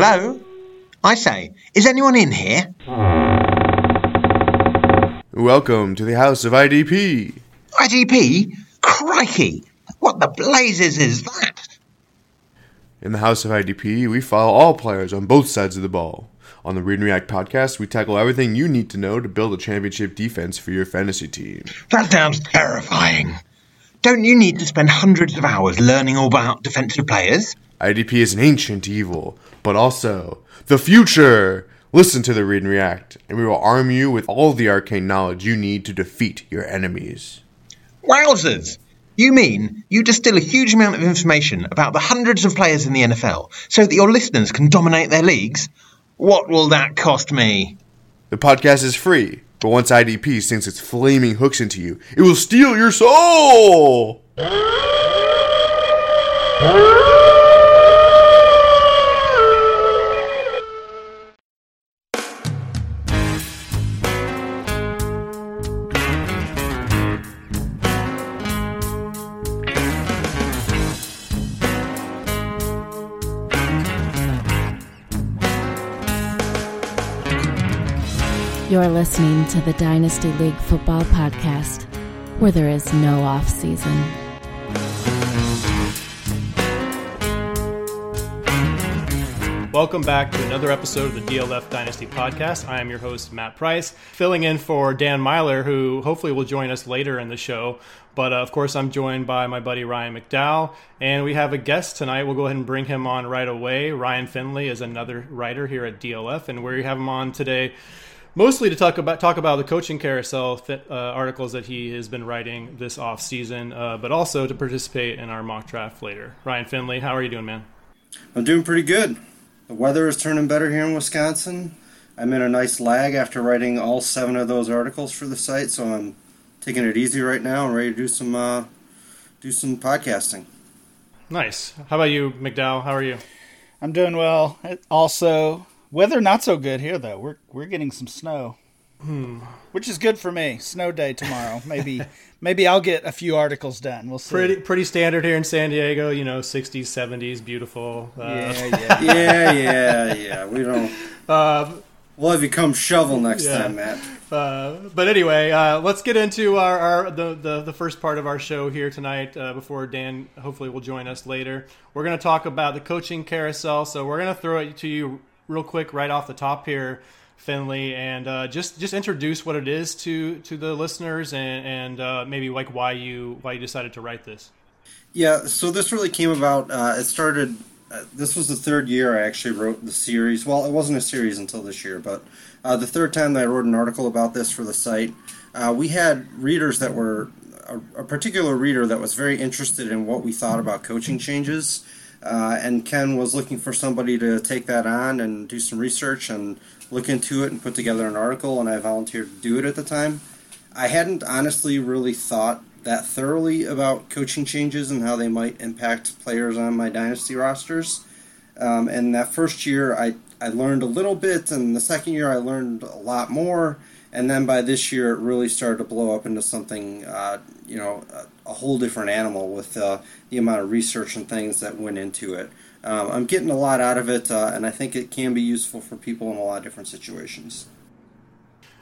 Hello? I say, is anyone in here? Welcome to the House of IDP. IDP? Crikey! What the blazes is that? In the House of IDP, we follow all players on both sides of the ball. On the Read and React podcast, we tackle everything you need to know to build a championship defense for your fantasy team. That sounds terrifying. Don't you need to spend hundreds of hours learning all about defensive players? IDP is an ancient evil, but also the future. Listen to the Read and React, and we will arm you with all the arcane knowledge you need to defeat your enemies. Wowzers! You mean you distill a huge amount of information about the hundreds of players in the NFL so that your listeners can dominate their leagues? What will that cost me? The podcast is free, but once IDP sinks its flaming hooks into you, it will steal your soul! You're listening to the Dynasty League Football Podcast, where there is no off season. Welcome back to another episode of the DLF Dynasty Podcast. I am your host, Matt Price, filling in for Dan Meylor, who hopefully will join us later in the show. But uh, of course, I'm joined by my buddy Ryan McDowell, and we have a guest tonight. We'll go ahead and bring him on right away. Ryan Finley is another writer here at DLF, and we have him on today mostly to talk about talk about the coaching carousel fit, uh, articles that he has been writing this off season, uh, but also to participate in our mock draft later. Ryan Finley, how are you doing, man? I'm doing pretty good. The weather is turning better here in Wisconsin. I'm in a nice lag after writing all seven of those articles for the site, so I'm taking it easy right now and ready to do some uh, do some podcasting. Nice. How about you, McDowell? How are you? I'm doing well. Also, weather not so good here though. We're we're getting some snow, Hmm. which is good for me. Snow day tomorrow. Maybe maybe I'll get a few articles done. We'll see. Pretty pretty standard here in San Diego. You know, 60s, 70s, beautiful. Uh, Yeah, yeah. Yeah, yeah, yeah. We don't. Uh, We'll have you come shovel next Yeah. time, Matt. Uh, but anyway, uh, let's get into our, our the, the the first part of our show here tonight. Uh, before Dan hopefully will join us later, we're going to talk about the coaching carousel. So we're going to throw it to you real quick right off the top here, Finley, and uh, just just introduce what it is to to the listeners and and uh, maybe like why you why you decided to write this. Yeah, so this really came about. Uh, it started. Uh, this was the third year I actually wrote the series. Well, it wasn't a series until this year, but uh, the third time that I wrote an article about this for the site, uh, we had readers that were a, a particular reader that was very interested in what we thought about coaching changes. Uh, and Ken was looking for somebody to take that on and do some research and look into it and put together an article, and I volunteered to do it at the time. I hadn't honestly really thought that thoroughly about coaching changes and how they might impact players on my dynasty rosters. Um, and that first year, I, I learned a little bit, and the second year, I learned a lot more. And then by this year, it really started to blow up into something, uh, you know, a, whole different animal with uh, the amount of research and things that went into it. Um, I'm getting a lot out of it, uh, and I think it can be useful for people in a lot of different situations.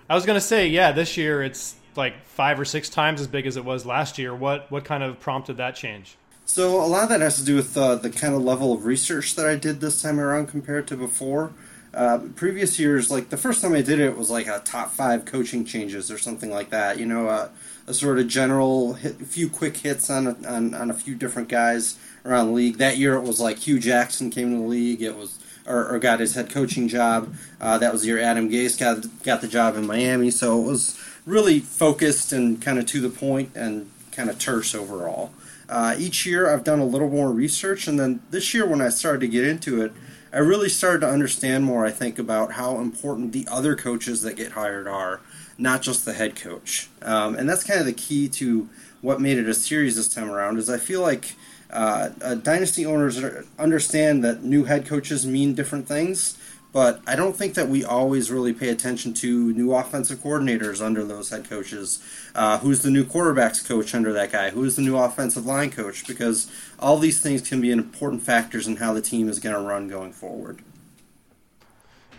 I was going to say, yeah, this year it's like five or six times as big as it was last year. What what kind of prompted that change? So a lot of that has to do with uh, the kind of level of research that I did this time around compared to before. Uh, previous years, like the first time I did it was like a top five coaching changes or something like that. You know, uh, a sort of general hit, a few quick hits on a, on on a few different guys around the league. That year it was like Hue Jackson came to the league. It was or, or got his head coaching job. Uh, that was the year Adam Gase got got the job in Miami. So it was really focused and kind of to the point and kind of terse overall. Uh, each year I've done a little more research, and then this year when I started to get into it, I really started to understand more. I think about how important the other coaches that get hired are, not just the head coach. Um, and that's kind of the key to what made it a series this time around. Is I feel like uh, uh, dynasty owners understand that new head coaches mean different things, but I don't think that we always really pay attention to new offensive coordinators under those head coaches. Uh, who's the new quarterbacks coach under that guy? Who's the new offensive line coach? Because all these things can be important factors in how the team is going to run going forward.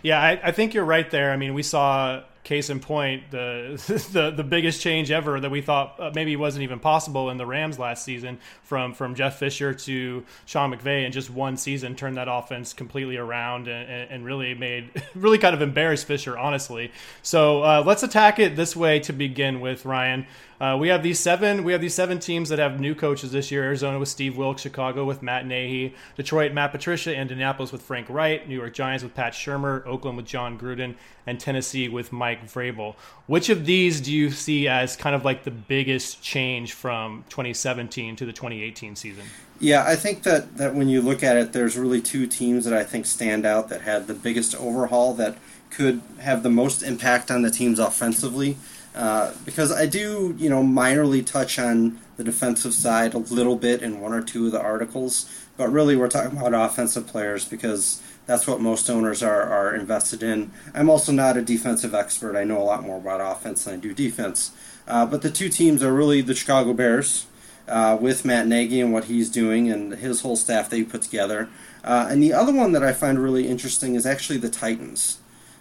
Yeah, I, I think you're right there. I mean, we saw case in point, the the the biggest change ever that we thought uh, maybe wasn't even possible in the Rams last season from from Jeff Fisher to Sean McVay in just one season turned that offense completely around and, and really made really kind of embarrassed Fisher honestly. So uh, let's attack it this way to begin with, Ryan. Uh, we have these seven. We have these seven teams that have new coaches this year. Arizona with Steve Wilks, Chicago with Matt Nagy, Detroit Matt Patricia, Indianapolis with Frank Reich, New York Giants with Pat Shurmur, Oakland with Jon Gruden, and Tennessee with Mike Vrabel. Which of these do you see as kind of like the biggest change from 2017 to the 2018 season? Yeah, I think that, that when you look at it, there's really two teams that I think stand out that had the biggest overhaul that could have the most impact on the teams offensively. Uh, because I do, you know, minorly touch on the defensive side a little bit in one or two of the articles, but really we're talking about offensive players because that's what most owners are, are invested in. I'm also not a defensive expert. I know a lot more about offense than I do defense. Uh, but the two teams are really the Chicago Bears uh, with Matt Nagy and what he's doing and his whole staff that he put together. Uh, and the other one that I find really interesting is actually the Titans.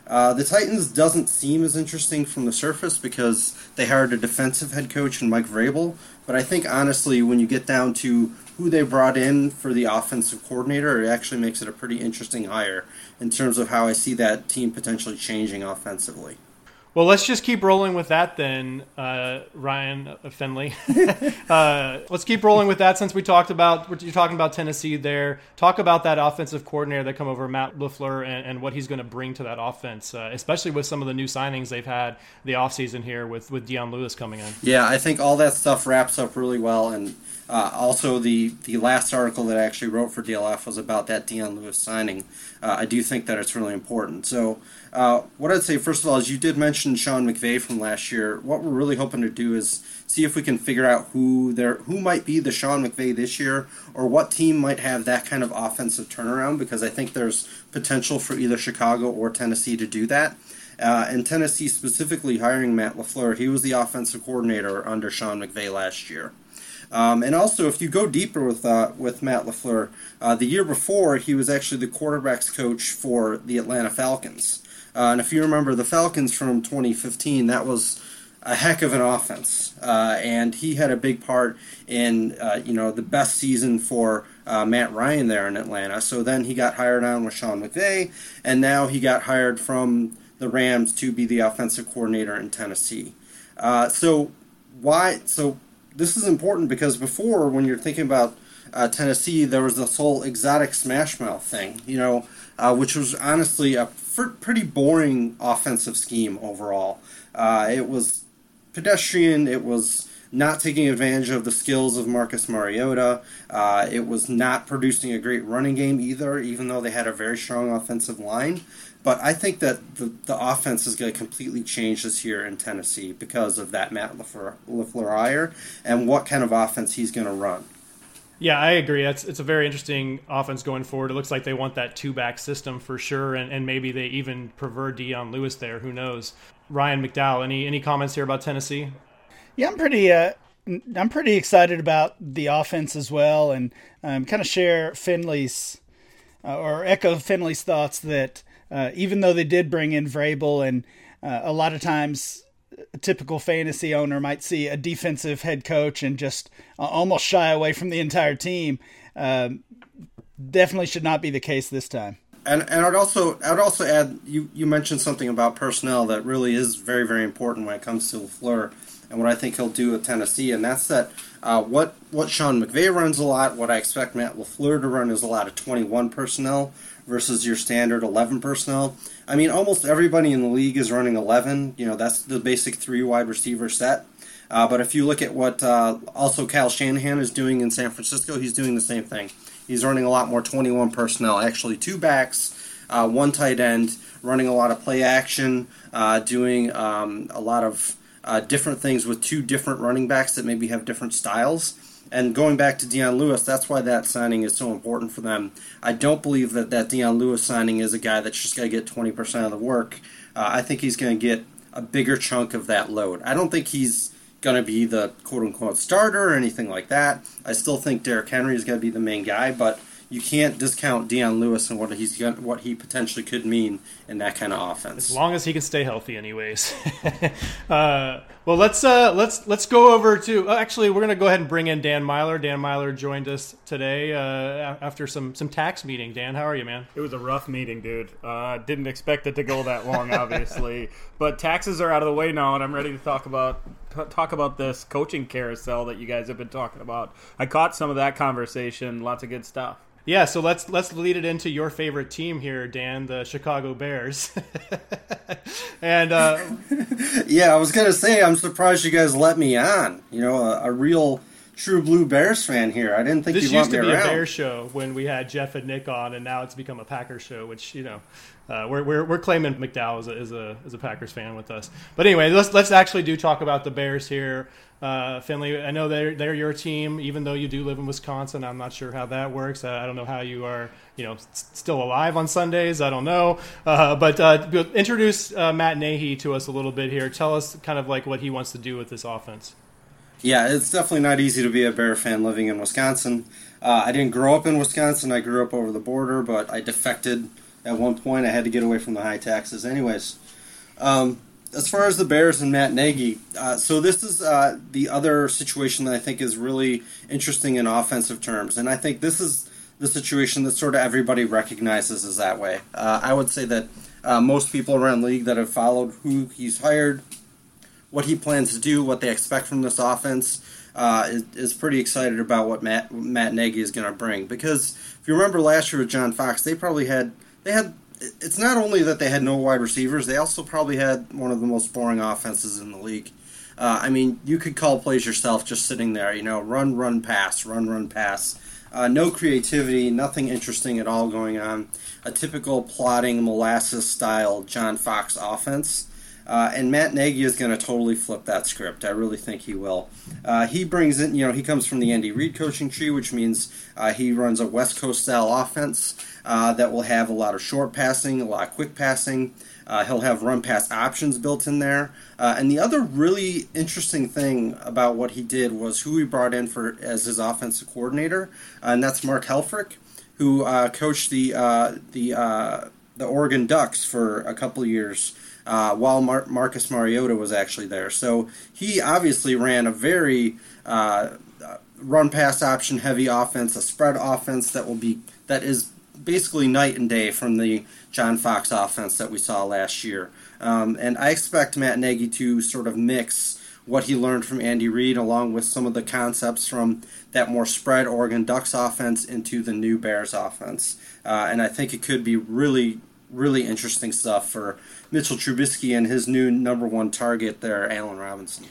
Uh, the Titans doesn't seem as interesting from the surface because they hired a defensive head coach in Mike Vrabel. But I think honestly, when you get down to who they brought in for the offensive coordinator, it actually makes it a pretty interesting hire in terms of how I see that team potentially changing offensively. Well, let's just keep rolling with that then, uh, Ryan Finley. uh, let's keep rolling with that since we talked about you're talking about Tennessee there. Talk about that offensive coordinator that come over, Matt LaFleur, and, and what he's going to bring to that offense, uh, especially with some of the new signings they've had the offseason here with with Dion Lewis coming in. Yeah, I think all that stuff wraps up really well, and uh, also, the, the last article that I actually wrote for DLF was about that Dion Lewis signing. Uh, I do think that it's really important. So, uh, what I'd say first of all is you did mention Sean McVay from last year. What we're really hoping to do is see if we can figure out who there who might be the Sean McVay this year, or what team might have that kind of offensive turnaround. Because I think there's potential for either Chicago or Tennessee to do that. Uh, and Tennessee specifically hiring Matt LaFleur, he was the offensive coordinator under Sean McVay last year. Um, and also, if you go deeper with uh, with Matt LaFleur, uh, the year before he was actually the quarterbacks coach for the Atlanta Falcons. Uh, and if you remember the Falcons from 2015, that was a heck of an offense, uh, and he had a big part in uh, you know the best season for uh, Matt Ryan there in Atlanta. So then he got hired on with Sean McVay, and now he got hired from the Rams to be the offensive coordinator in Tennessee. so why? So this is important because before, when you're thinking about uh, Tennessee, there was this whole exotic smash mouth thing, you know, uh, which was honestly a pretty boring offensive scheme overall. Uh, it was pedestrian. It was not taking advantage of the skills of Marcus Mariota. Uh, it was not producing a great running game either, even though they had a very strong offensive line. But I think that the, the offense is going to completely change this year in Tennessee because of that Matt LaFleur, hire and what kind of offense he's going to run. Yeah, I agree. It's it's a very interesting offense going forward. It looks like they want that two back system for sure, and, and maybe they even prefer Dion Lewis there. Who knows? Ryan McDowell, any any comments here about Tennessee? Yeah, I'm pretty uh, I'm pretty excited about the offense as well, and um, kind of share Finley's uh, or echo Finley's thoughts that uh, even though they did bring in Vrabel, and uh, a lot of times typical fantasy owner might see a defensive head coach and just uh, almost shy away from the entire team. Um, definitely should not be the case this time. And, and I'd also I'd also add you, you mentioned something about personnel that really is very very important when it comes to LaFleur and what I think he'll do with Tennessee, and that's that uh, what what Sean McVay runs a lot, what I expect Matt LaFleur to run is a lot of 21 personnel versus your standard 11 personnel. I mean, almost everybody in the league is running 11. You know, that's the basic three wide receiver set. Uh, but if you look at what uh, also Kyle Shanahan is doing in San Francisco, he's doing the same thing. He's running a lot more 21 personnel, actually two backs, uh, one tight end, running a lot of play action, uh, doing um, a lot of uh, different things with two different running backs that maybe have different styles. And going back to Dion Lewis, that's why that signing is so important for them. I don't believe that that Dion Lewis signing is a guy that's just going to get 20% of the work. Uh, I think he's going to get a bigger chunk of that load. I don't think he's going to be the quote unquote starter or anything like that. I still think Derrick Henry is going to be the main guy, but you can't discount Dion Lewis and what he's what he potentially could mean in that kind of offense. As long as he can stay healthy, anyways. uh, well, let's uh, let's let's go over to. Uh, actually, we're going to go ahead and bring in Dan Meylor. Dan Meylor joined us today uh, after some some tax meeting. Dan, how are you, man? It was a rough meeting, dude. Uh, didn't expect it to go that long, obviously, but taxes are out of the way now, and I'm ready to talk about talk about this coaching carousel that you guys have been talking about. I caught some of that conversation. Lots of good stuff. Yeah, so let's let's lead it into your favorite team here, Dan, the Chicago Bears. and uh, yeah, I was gonna say I'm surprised you guys let me on. You know, a, a real true blue Bears fan here. I didn't think this used to be around. a Bears show when we had Jeff and Nick on, and now it's become a Packers show. Which you know, uh, we're, we're, we're claiming McDowell is a, is a is a Packers fan with us. But anyway, let's let's actually do talk about the Bears here. Uh, Finley, I know they're they're your team, even though you do live in Wisconsin. I'm not sure how that works. I, I don't know how you are, you know, s- still alive on Sundays. I don't know. Uh, but uh, introduce uh, Matt Nagy to us a little bit here. Tell us kind of like what he wants to do with this offense. Yeah, it's definitely not easy to be a Bear fan living in Wisconsin. Uh, I didn't grow up in Wisconsin. I grew up over the border, but I defected at one point. I had to get away from the high taxes, anyways. Um, as far as the Bears and Matt Nagy, uh, so this is uh, the other situation that I think is really interesting in offensive terms, and I think this is the situation that sort of everybody recognizes as that way. Uh, I would say that uh, most people around league that have followed who he's hired, what he plans to do, what they expect from this offense, uh, is, is, pretty excited about what Matt Matt Nagy is going to bring. Because if you remember last year with John Fox, they probably had they had it's not only that they had no wide receivers, they also probably had one of the most boring offenses in the league. Uh, I mean, you could call plays yourself just sitting there, you know, run, run, pass, run, run, pass. Uh, no creativity, nothing interesting at all going on. A typical plotting molasses style John Fox offense. Uh, and Matt Nagy is going to totally flip that script. I really think he will. Uh, he brings in, you know, he comes from the Andy Reid coaching tree, which means uh, he runs a West Coast style offense uh, that will have a lot of short passing, a lot of quick passing. Uh, he'll have run pass options built in there. Uh, and the other really interesting thing about what he did was who he brought in for as his offensive coordinator, and that's Mark Helfrich, who coached the the the Oregon Ducks for a couple years uh, while Mar- Marcus Mariota was actually there. So he obviously ran a very uh, run pass option heavy offense, a spread offense that will be that is basically night and day from the John Fox offense that we saw last year. Um, and I expect Matt Nagy to sort of mix what he learned from Andy Reid along with some of the concepts from that more spread Oregon Ducks offense into the new Bears offense. Uh, and I think it could be really, really interesting stuff for Mitchell Trubisky and his new number one target there, Allen Robinson.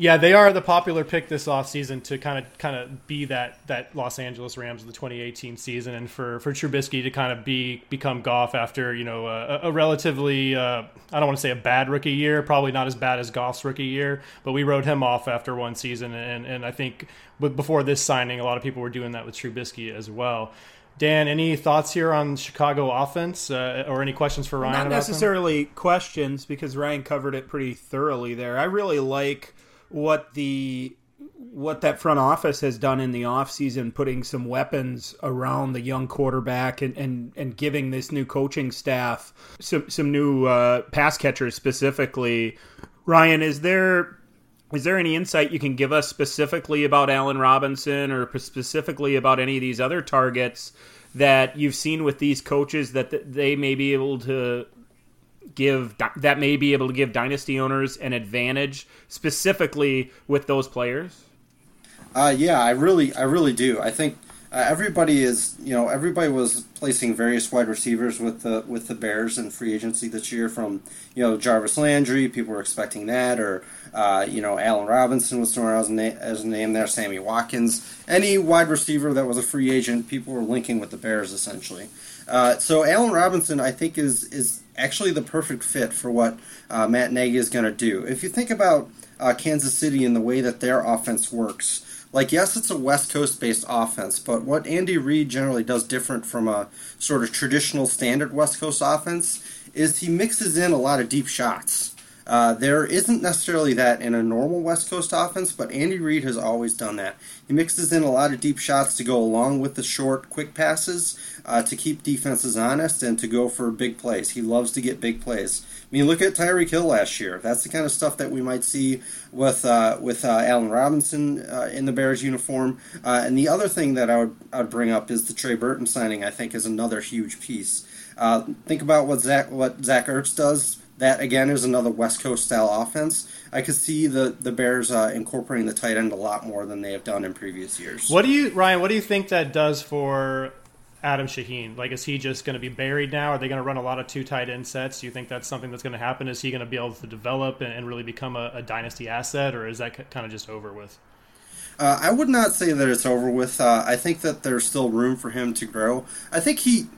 Yeah, they are the popular pick this offseason to kind of kind of be that that Los Angeles Rams of the 2018 season, and for for Trubisky to kind of be become Goff after you know a, a relatively uh, I don't want to say a bad rookie year, probably not as bad as Goff's rookie year, but we wrote him off after one season, and and I think before this signing, a lot of people were doing that with Trubisky as well. Dan, any thoughts here on Chicago offense, uh, or any questions for Ryan? Not necessarily them? questions because Ryan covered it pretty thoroughly there. I really like what the what that front office has done in the offseason, putting some weapons around the young quarterback and, and, and giving this new coaching staff some, some new uh, pass catchers specifically. Ryan, is there is there any insight you can give us specifically about Allen Robinson or specifically about any of these other targets that you've seen with these coaches that they may be able to give that may be able to give dynasty owners an advantage specifically with those players? Uh, yeah, I really, I really do. I think uh, everybody is, you know, everybody was placing various wide receivers with the with the Bears in free agency this year. From you know Jarvis Landry, people were expecting that, or uh, you know Allen Robinson was thrown out as a, na- as a name there. Sammy Watkins, any wide receiver that was a free agent, people were linking with the Bears essentially. Uh, so Allen Robinson, I think, is is actually the perfect fit for what uh, Matt Nagy is going to do. If you think about uh, Kansas City and the way that their offense works like yes it's a west coast based offense but what andy reid generally does different from a sort of traditional standard west coast offense is he mixes in a lot of deep shots Uh, there isn't necessarily that in a normal West Coast offense, but Andy Reid has always done that. He mixes in a lot of deep shots to go along with the short, quick passes uh, to keep defenses honest and to go for big plays. He loves to get big plays. I mean, look at Tyreek Hill last year. That's the kind of stuff that we might see with uh, with uh, Allen Robinson uh, in the Bears uniform. Uh, and the other thing that I would I would bring up is the Trey Burton signing. I think is another huge piece. Uh, think about what Zach what Zach Ertz does. That again is another West Coast style offense. I could see the the Bears uh, incorporating the tight end a lot more than they have done in previous years. What do you, Ryan? What do you think that does for Adam Shaheen? Like, is he just going to be buried now? Are they going to run a lot of two tight end sets? Do you think that's something that's going to happen? Is he going to be able to develop and, and really become a, a, dynasty asset, or is that kind of just over with? Uh, I would not say that it's over with. Uh, I think that there's still room for him to grow. I think he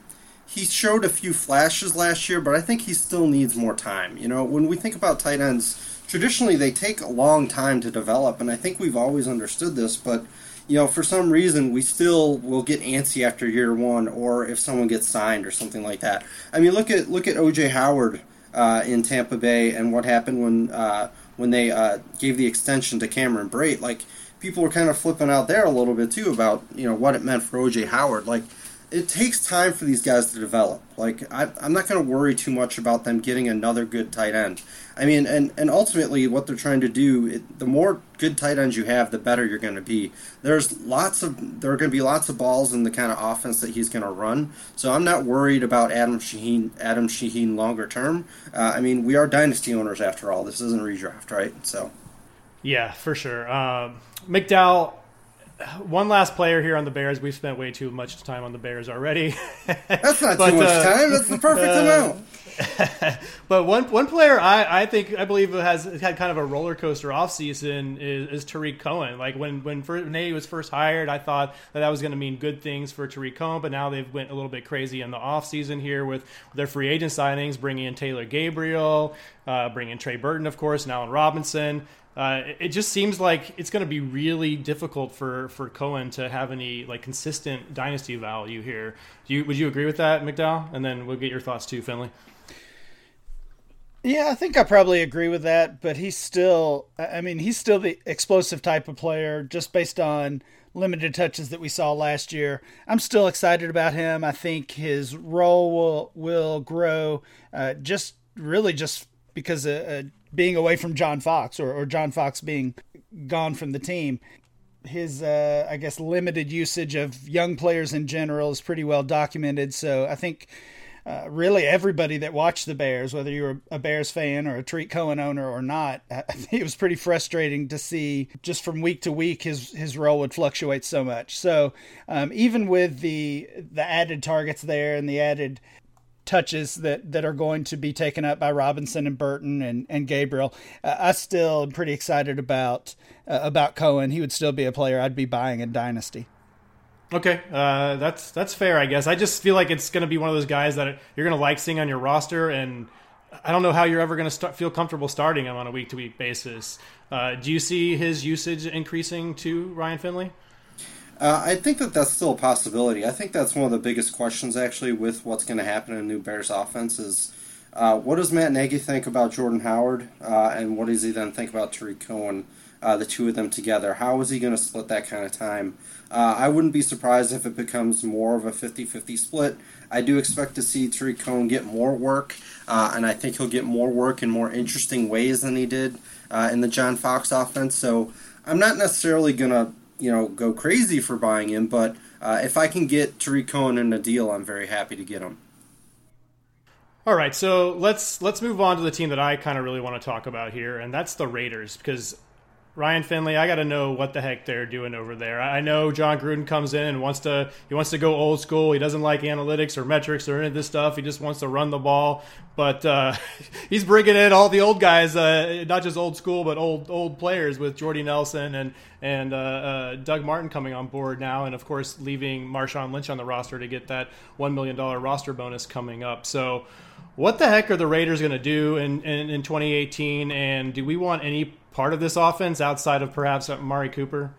he showed a few flashes last year, but I think he still needs more time. You know, when we think about tight ends, traditionally they take a long time to develop, and I think we've always understood this, but you know, for some reason, we still will get antsy after year one, or if someone gets signed or something like that. I mean, look at look at OJ Howard uh, in Tampa Bay and what happened when uh, when they uh, gave the extension to Cameron Brate. Like people were kind of flipping out there a little bit too about you know what it meant for OJ Howard. Like it takes time for these guys to develop. Like I, am not going to worry too much about them getting another good tight end. I mean, and and ultimately, what they're trying to do, it, the more good tight ends you have, the better you're going to be. There's lots of there are going to be lots of balls in the kind of offense that he's going to run. So I'm not worried about Adam Shaheen. Adam Shaheen longer term. Uh, I mean, we are dynasty owners after all. This isn't redraft, right? So. Yeah, for sure. Um, McDowell one last player here on the Bears. We've spent way too much time on the Bears already. That's not but, too much uh, time. That's the perfect uh, amount. but one one player I, I think I believe has had kind of a roller coaster offseason is, is Tarik Cohen. Like when when, first, when he was first hired, I thought that that was going to mean good things for Tarik Cohen, but now they've went a little bit crazy in the offseason here with their free agent signings, bringing in Taylor Gabriel, uh, bringing in Trey Burton, of course, and Allen Robinson. Uh, it just seems like it's going to be really difficult for, for Cohen to have any like consistent dynasty value here. Do you would you agree with that, McDowell? And then we'll get your thoughts too, Finley. Yeah, I think I probably agree with that, but he's still I mean, he's still the explosive type of player just based on limited touches that we saw last year. I'm still excited about him. I think his role will will grow uh, just really just because uh, being away from John Fox or, or John Fox being gone from the team. His, uh, I guess, limited usage of young players in general is pretty well documented. So I think uh, really everybody that watched the Bears, whether you were a Bears fan or a Tarik Cohen owner or not, it was pretty frustrating to see just from week to week his his role would fluctuate so much. So um, even with the the added targets there and the added touches that, that are going to be taken up by Robinson and Burton and, and Gabriel. Uh, I still am pretty excited about uh, about Cohen. He would still be a player I'd be buying in Dynasty. Okay, uh, that's that's fair, I guess. I just feel like it's going to be one of those guys that you're going to like seeing on your roster, and I don't know how you're ever going to feel comfortable starting him on a week to week basis. Uh, do you see his usage increasing to Ryan Finley? Uh, I think that that's still a possibility. I think that's one of the biggest questions actually with what's going to happen in new Bears offense is uh, what does Matt Nagy think about Jordan Howard, uh, and what does he then think about Tarik Cohen, uh, the two of them together? How is he going to split that kind of time? Uh, I wouldn't be surprised if it becomes more of a 50-50 split. I do expect to see Tarik Cohen get more work, uh, and I think he'll get more work in more interesting ways than he did in the John Fox offense. So I'm not necessarily going to you know go crazy for buying him, but uh, if I can get Tarik Cohen in a deal, I'm very happy to get him. All right, so let's let's move on to the team that I kind of really want to talk about here, and that's the Raiders because Ryan Finley, I got to know what the heck they're doing over there. I know Jon Gruden comes in and wants to he wants to go old school. He doesn't like analytics or metrics or any of this stuff. He just wants to run the ball. But uh, he's bringing in all the old guys, uh, not just old school, but old old players with Jordy Nelson and and uh, uh Doug Martin coming on board now, and of course leaving Marshawn Lynch on the roster to get that one million dollar roster bonus coming up. So. What the heck are the Raiders going to do in, in, in 2018? And do we want any part of this offense outside of perhaps Mari Cooper?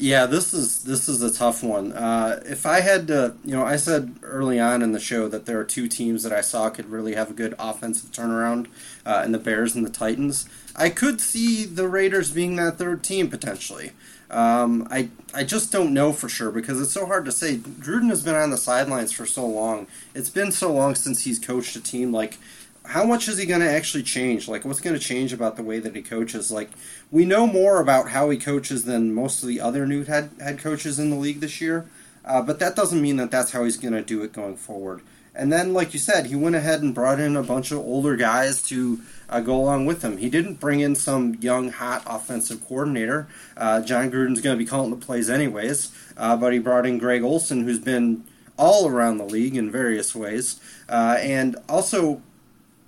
Yeah, this is this is a tough one. Uh, if I had to, you know, I said early on in the show that there are two teams that I saw could really have a good offensive turnaround, uh, and the Bears and the Titans. I could see the Raiders being that third team potentially. Um, I I just don't know for sure because it's so hard to say. Gruden has been on the sidelines for so long. It's been so long since he's coached a team. Like, how much is he going to actually change? Like, what's going to change about the way that he coaches? Like, we know more about how he coaches than most of the other new head head coaches in the league this year. Uh, but that doesn't mean that that's how he's going to do it going forward. And then, like you said, he went ahead and brought in a bunch of older guys to uh, go along with him. He didn't bring in some young, hot offensive coordinator. Uh, Jon Gruden's going to be calling the plays anyways, uh, but he brought in Greg Olson, who's been all around the league in various ways. Uh, and also,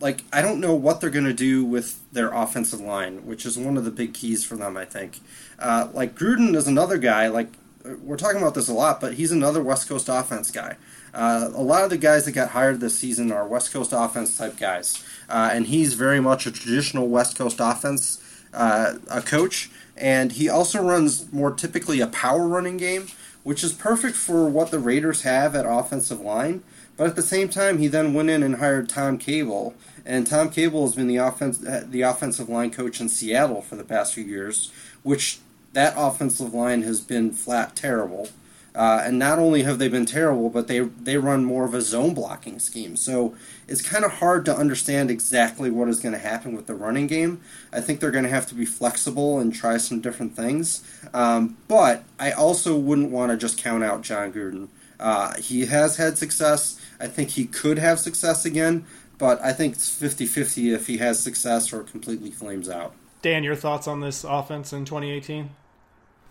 like, I don't know what they're going to do with their offensive line, which is one of the big keys for them, I think. Uh, like, Gruden is another guy, like, we're talking about this a lot, but he's another West Coast offense guy. Uh, a lot of the guys that got hired this season are West Coast offense type guys, uh, and he's very much a traditional West Coast offense uh, a coach. And he also runs more typically a power running game, which is perfect for what the Raiders have at offensive line. But at the same time, he then went in and hired Tom Cable, and Tom Cable has been the offense uh, the offensive line coach in Seattle for the past few years, which that offensive line has been flat terrible. Uh, and not only have they been terrible, but they they run more of a zone blocking scheme. So it's kind of hard to understand exactly what is going to happen with the running game. I think they're going to have to be flexible and try some different things. Um, but I also wouldn't want to just count out Jon Gruden. Uh, he has had success. I think he could have success again, but I think it's 50 50 if he has success or completely flames out. Dan, your thoughts on this offense in 2018?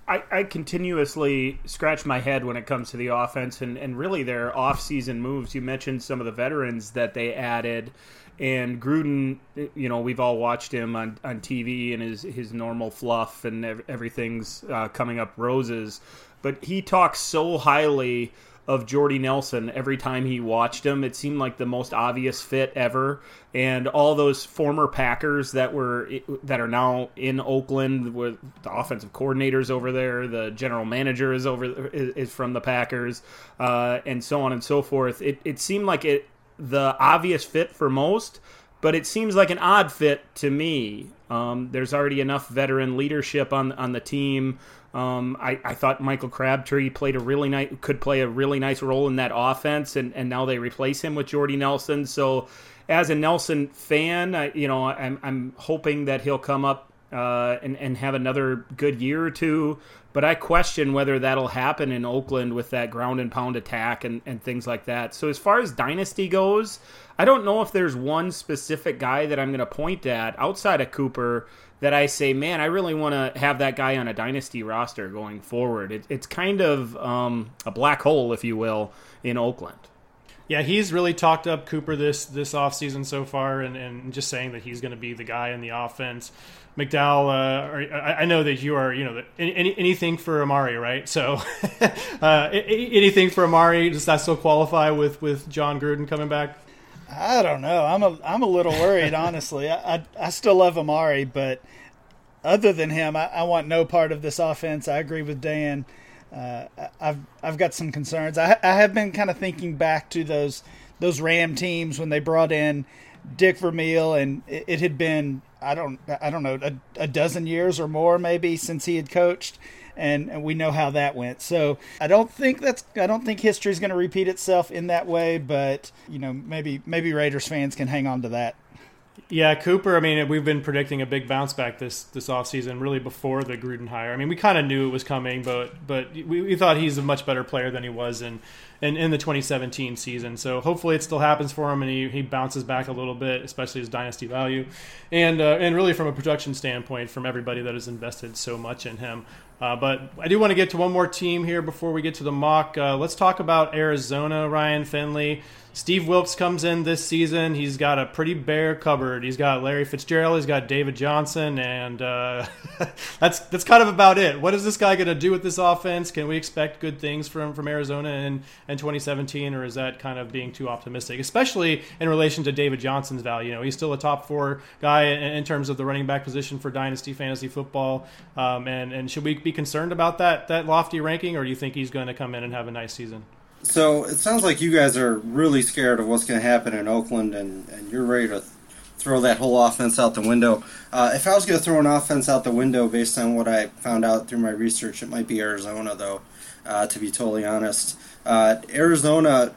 I, I, continuously scratch my head when it comes to the offense and, and really their off-season moves. You mentioned some of the veterans that they added, and Gruden. You know, we've all watched him on, on TV and his his normal fluff and everything's uh, coming up roses, but he talks so highly of Jordy Nelson every time he watched him. It seemed like the most obvious fit ever, and all those former Packers that were that are now in Oakland with the offensive coordinators over there, the general manager is over is, from the Packers, uh, and so on and so forth. It it seemed like it the obvious fit for most. But it seems like an odd fit to me. Um, there's already enough veteran leadership on on the team. Um, I, I thought Michael Crabtree played a really nice could play a really nice role in that offense, and, and now they replace him with Jordy Nelson. So, as a Nelson fan, I, you know I'm I'm hoping that he'll come up uh, and and have another good year or two. But I question whether that'll happen in Oakland with that ground and pound attack and, and things like that. So as far as dynasty goes, I don't know if there's one specific guy that I'm going to point at outside of Cooper that I say, man, I really want to have that guy on a dynasty roster going forward. It, it's kind of um, a black hole, if you will, in Oakland. Yeah, he's really talked up Cooper this this offseason so far, and, and just saying that he's going to be the guy in the offense. McDowell, uh, I, I, know that you are, you know, any, anything for Amari, right? So, uh, anything for Amari, does that still qualify with, with Jon Gruden coming back? I don't know. I'm a I'm a little worried, honestly. I, I, I still love Amari, but other than him, I, I, want no part of this offense. I agree with Dan. Uh, I've I've got some concerns. I I have been kind of thinking back to those those Ram teams when they brought in Dick Vermeil, and it, it had been I don't I don't know a, a dozen years or more maybe since he had coached and, we know how that went. So I don't think that's I don't think history is going to repeat itself in that way, but you know maybe maybe Raiders fans can hang on to that. Yeah, Cooper. I mean, we've been predicting a big bounce back this this offseason, really before the Gruden hire. I mean, we kind of knew it was coming, but but we, we thought he's a much better player than he was in, in, in the 2017 season. So hopefully it still happens for him, and he, he bounces back a little bit, especially his dynasty value, and uh, and really from a production standpoint, from everybody that has invested so much in him. Uh, but I do want to get to one more team here before we get to the mock. Uh, let's talk about Arizona, Ryan Finley. Steve Wilks comes in this season. He's got a pretty bare cupboard. He's got Larry Fitzgerald. He's got David Johnson, and uh, that's that's kind of about it. What is this guy going to do with this offense? Can we expect good things from from Arizona in, in 2017, or is that kind of being too optimistic? Especially in relation to David Johnson's value. You know, he's still a top four guy in, in terms of the running back position for dynasty fantasy football. Um, and and should we be concerned about that that lofty ranking, or do you think he's going to come in and have a nice season? So it sounds like you guys are really scared of what's going to happen in Oakland, and, and you're ready to throw that whole offense out the window. Uh, if I was going to throw an offense out the window based on what I found out through my research, it might be Arizona, though. Uh, to be totally honest, uh, Arizona,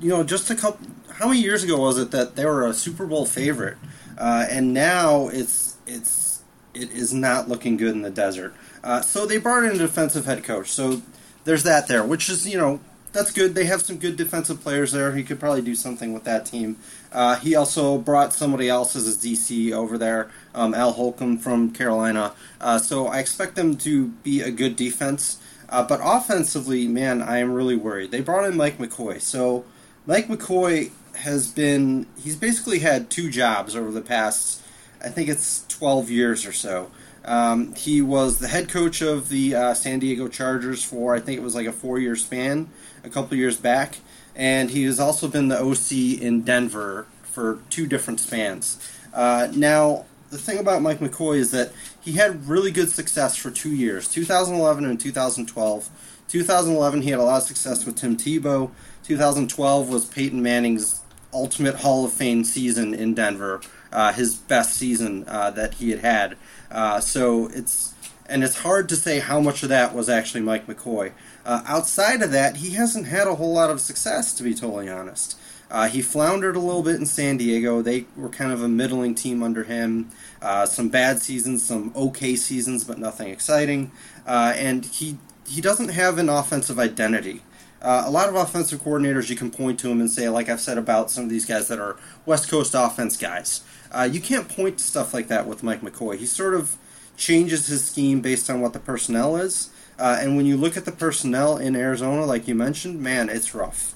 you know, just a couple. How many years ago was it that they were a Super Bowl favorite, uh, and now it's it's it is not looking good in the desert. Uh, so they brought in a defensive head coach. So there's that there, which is you know that's good. They have some good defensive players there. He could probably do something with that team. Uh, he also brought somebody else as his DC over there, um, Al Holcomb from Carolina. Uh, so I expect them to be a good defense. Uh, but offensively, man, I am really worried. They brought in Mike McCoy. So Mike McCoy has been, he's basically had two jobs over the past, I think it's 12 years or so. Um, he was the head coach of the uh, San Diego Chargers for, I think it was like a four year span a couple years back and he has also been the OC in Denver for two different spans. Uh, now, the thing about Mike McCoy is that he had really good success for two years 2011 and 2012. 2011, he had a lot of success with Tim Tebow. 2012 was Peyton Manning's ultimate Hall of Fame season in Denver, uh, his best season uh, that he had had. Uh, so it's and it's hard to say how much of that was actually Mike McCoy. Uh, outside of that, he hasn't had a whole lot of success, to be totally honest. Uh, he floundered a little bit in San Diego. They were kind of a middling team under him. Uh, some bad seasons, some okay seasons, but nothing exciting. Uh, and he he doesn't have an offensive identity. Uh, a lot of offensive coordinators you can point to him and say, like I've said about some of these guys that are West Coast offense guys. Uh, you can't point to stuff like that with Mike McCoy. He sort of changes his scheme based on what the personnel is. Uh, and when you look at the personnel in Arizona, like you mentioned, man, it's rough.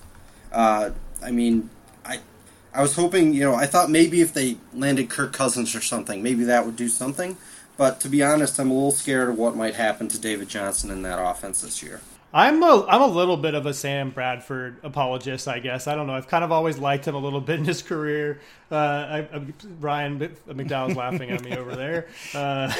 Uh, I mean, I I was hoping, you know, I thought maybe if they landed Kirk Cousins or something, maybe that would do something. But to be honest, I'm a little scared of what might happen to David Johnson in that offense this year. I'm a I'm a little bit of a Sam Bradford apologist, I guess. I don't know. I've kind of always liked him a little bit in his career. Uh, I, I, Ryan McDowell's laughing at me over there. Uh,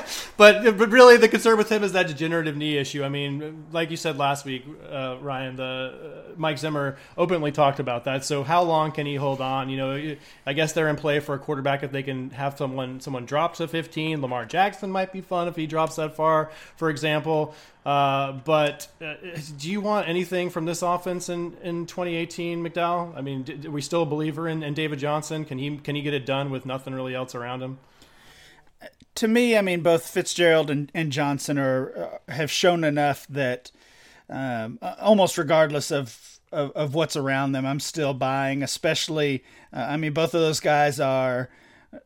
but but really, the concern with him is that degenerative knee issue. I mean, like you said last week, uh, Ryan, the uh, Mike Zimmer openly talked about that. So how long can he hold on? You know, I guess they're in play for a quarterback if they can have someone someone drop to 15. Lamar Jackson might be fun if he drops that far, for example. Uh, but uh, do you want anything from this offense in, in 2018, McDowell? I mean, do we still a believer in, in David Johnson? Can he can he get it done with nothing really else around him? To me, I mean, both Fitzgerald and, and Johnson are uh, have shown enough that um, almost regardless of, of, of what's around them, I'm still buying. Especially, uh, I mean, both of those guys are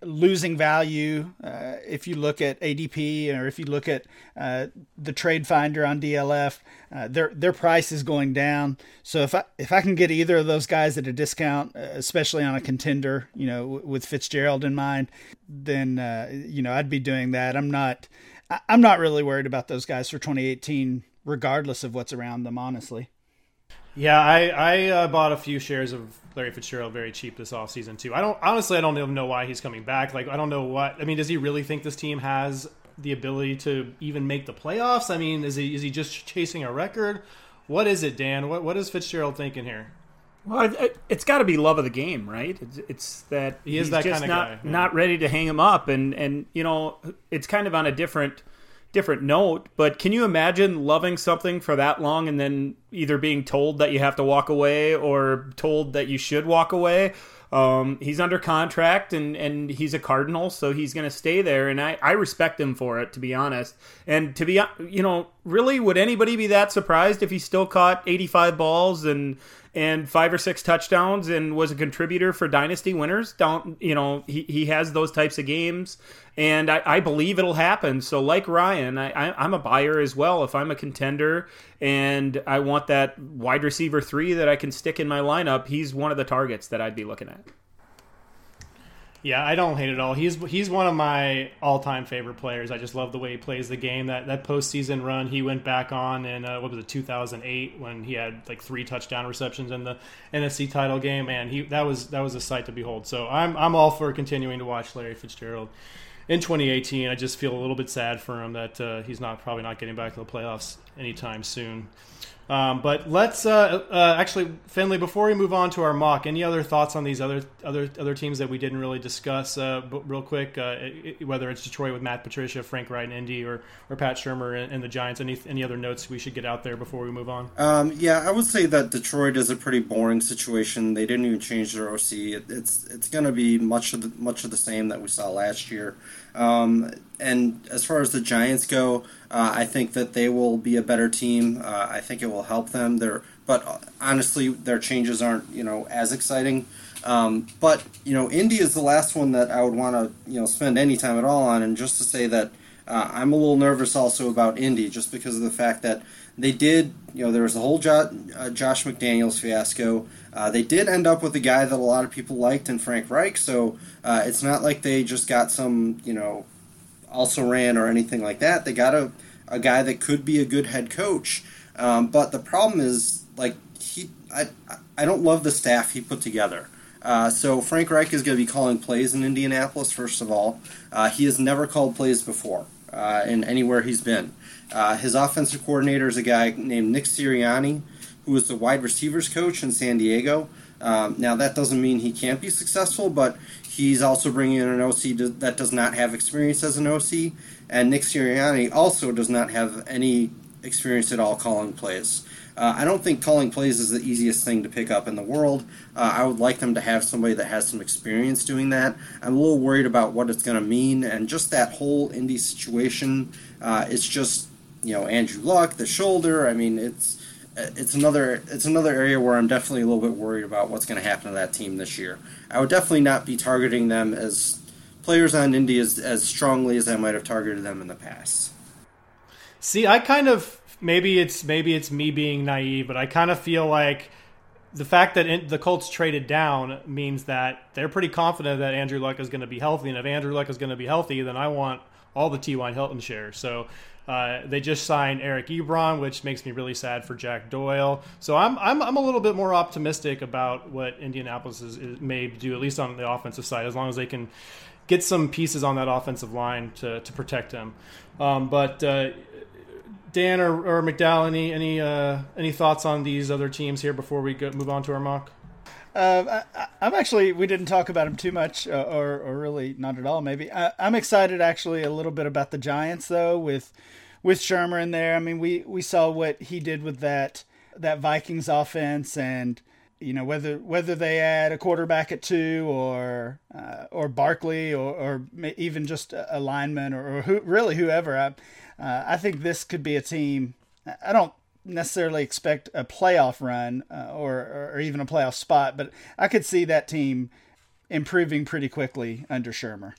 losing value. Uh, if you look at ADP or if you look at uh, the Trade Finder on DLF, uh, their their price is going down. So if I if I can get either of those guys at a discount, uh, especially on a contender, you know, with Fitzgerald in mind, then uh, you know I'd be doing that. I'm not I'm not really worried about those guys for 2018, regardless of what's around them. Honestly. Yeah, I I uh, bought a few shares of Larry Fitzgerald very cheap this offseason too. I don't honestly I don't even know why he's coming back. Like I don't know what I mean. Does he really think this team has the ability to even make the playoffs? I mean, is he is he just chasing a record? What is it, Dan? What what is Fitzgerald thinking here? Well, it's got to be love of the game, right? It's, it's that he is that kind of not, guy. Yeah. Not ready to hang him up, and and you know, it's kind of on a different different note, but can you imagine loving something for that long and then either being told that you have to walk away or told that you should walk away? Um, he's under contract and, and he's a Cardinal, so he's going to stay there. And I, I respect him for it, to be honest. And to be, you know, really, would anybody be that surprised if he still caught 85 balls and and five or six touchdowns and was a contributor for dynasty winners. Don't you know he, he has those types of games, and I, I believe it'll happen. So like Ryan, I, I, I'm a buyer as well. If I'm a contender and I want that wide receiver three that I can stick in my lineup, he's one of the targets that I'd be looking at. Yeah, I don't hate it at all. He's he's one of my all time favorite players. I just love the way he plays the game. That that postseason run he went back on in uh, what was it 2008 when he had like three touchdown receptions in the NFC title game. Man, he that was that was a sight to behold. So I'm I'm all for continuing to watch Larry Fitzgerald in 2018. I just feel a little bit sad for him that uh, he's not probably not getting back to the playoffs anytime soon. Um, but let's uh, uh, actually, Finley. Before we move on to our mock, any other thoughts on these other other other teams that we didn't really discuss? Uh, real quick, uh, it, whether it's Detroit with Matt Patricia, Frank Reich, and Indy, or or Pat Shurmur and, and, the Giants. Any any other notes we should get out there before we move on? Um, yeah, I would say that Detroit is a pretty boring situation. They didn't even change their OC. It, it's it's going to be much of the, much of the same that we saw last year. Um, and as far as the Giants go, uh, I think that they will be a better team. Uh, I think it will help them. They're, but honestly, their changes aren't you know as exciting. Um, but you know, Indy is the last one that I would want to you know spend any time at all on. And just to say that uh, I'm a little nervous also about Indy, just because of the fact that they did you know there was the whole jo- uh, Josh McDaniels fiasco. Uh, they did end up with a guy that a lot of people liked in Frank Reich, so uh, it's not like they just got some, you know, also ran or anything like that. They got a, a guy that could be a good head coach. Um, but the problem is, like, he, I, I don't love the staff he put together. Uh, so Frank Reich is going to be calling plays in Indianapolis. First of all, uh, he has never called plays before uh, in anywhere he's been. His offensive coordinator is a guy named Nick Sirianni, who was the wide receivers coach in San Diego. Um, now, that doesn't mean he can't be successful, but he's also bringing in an OC that does not have experience as an OC, and Nick Sirianni also does not have any experience at all calling plays. Uh, I don't think calling plays is the easiest thing to pick up in the world. Uh, I would like them to have somebody that has some experience doing that. I'm a little worried about what it's going to mean, and just that whole Indy situation. Uh, it's just you know Andrew Luck, the shoulder. I mean, it's Uh, it's another it's another area where I'm definitely a little bit worried about what's going to happen to that team this year. I would definitely not be targeting them as players on Indy as, as strongly as I might have targeted them in the past. See, I kind of maybe it's maybe it's me being naive, but I kind of feel like the fact that the Colts traded down means that they're pretty confident that Andrew Luck is going to be healthy, and if Andrew Luck is going to be healthy, then I want all the T.Y. Hilton shares. So uh, they just signed Eric Ebron, which makes me really sad for Jack Doyle. So I'm, I'm, I'm a little bit more optimistic about what Indianapolis is, is, may do, at least on the offensive side, as long as they can get some pieces on that offensive line to, to protect him. Um, but uh, Dan or, or McDowell, any any uh, any thoughts on these other teams here before we go, move on to our mock? Uh, I, am actually we didn't talk about him too much, uh, or or really not at all. Maybe I, am excited actually a little bit about the Giants though with with Shurmur in there. I mean, we we saw what he did with that that Vikings offense, and you know whether whether they add a quarterback at two or uh, or Barkley or, or even just a lineman or, or who, really whoever. I, uh, I think this could be a team. I don't necessarily expect a playoff run uh, or or even a playoff spot, but I could see that team improving pretty quickly under Shurmur.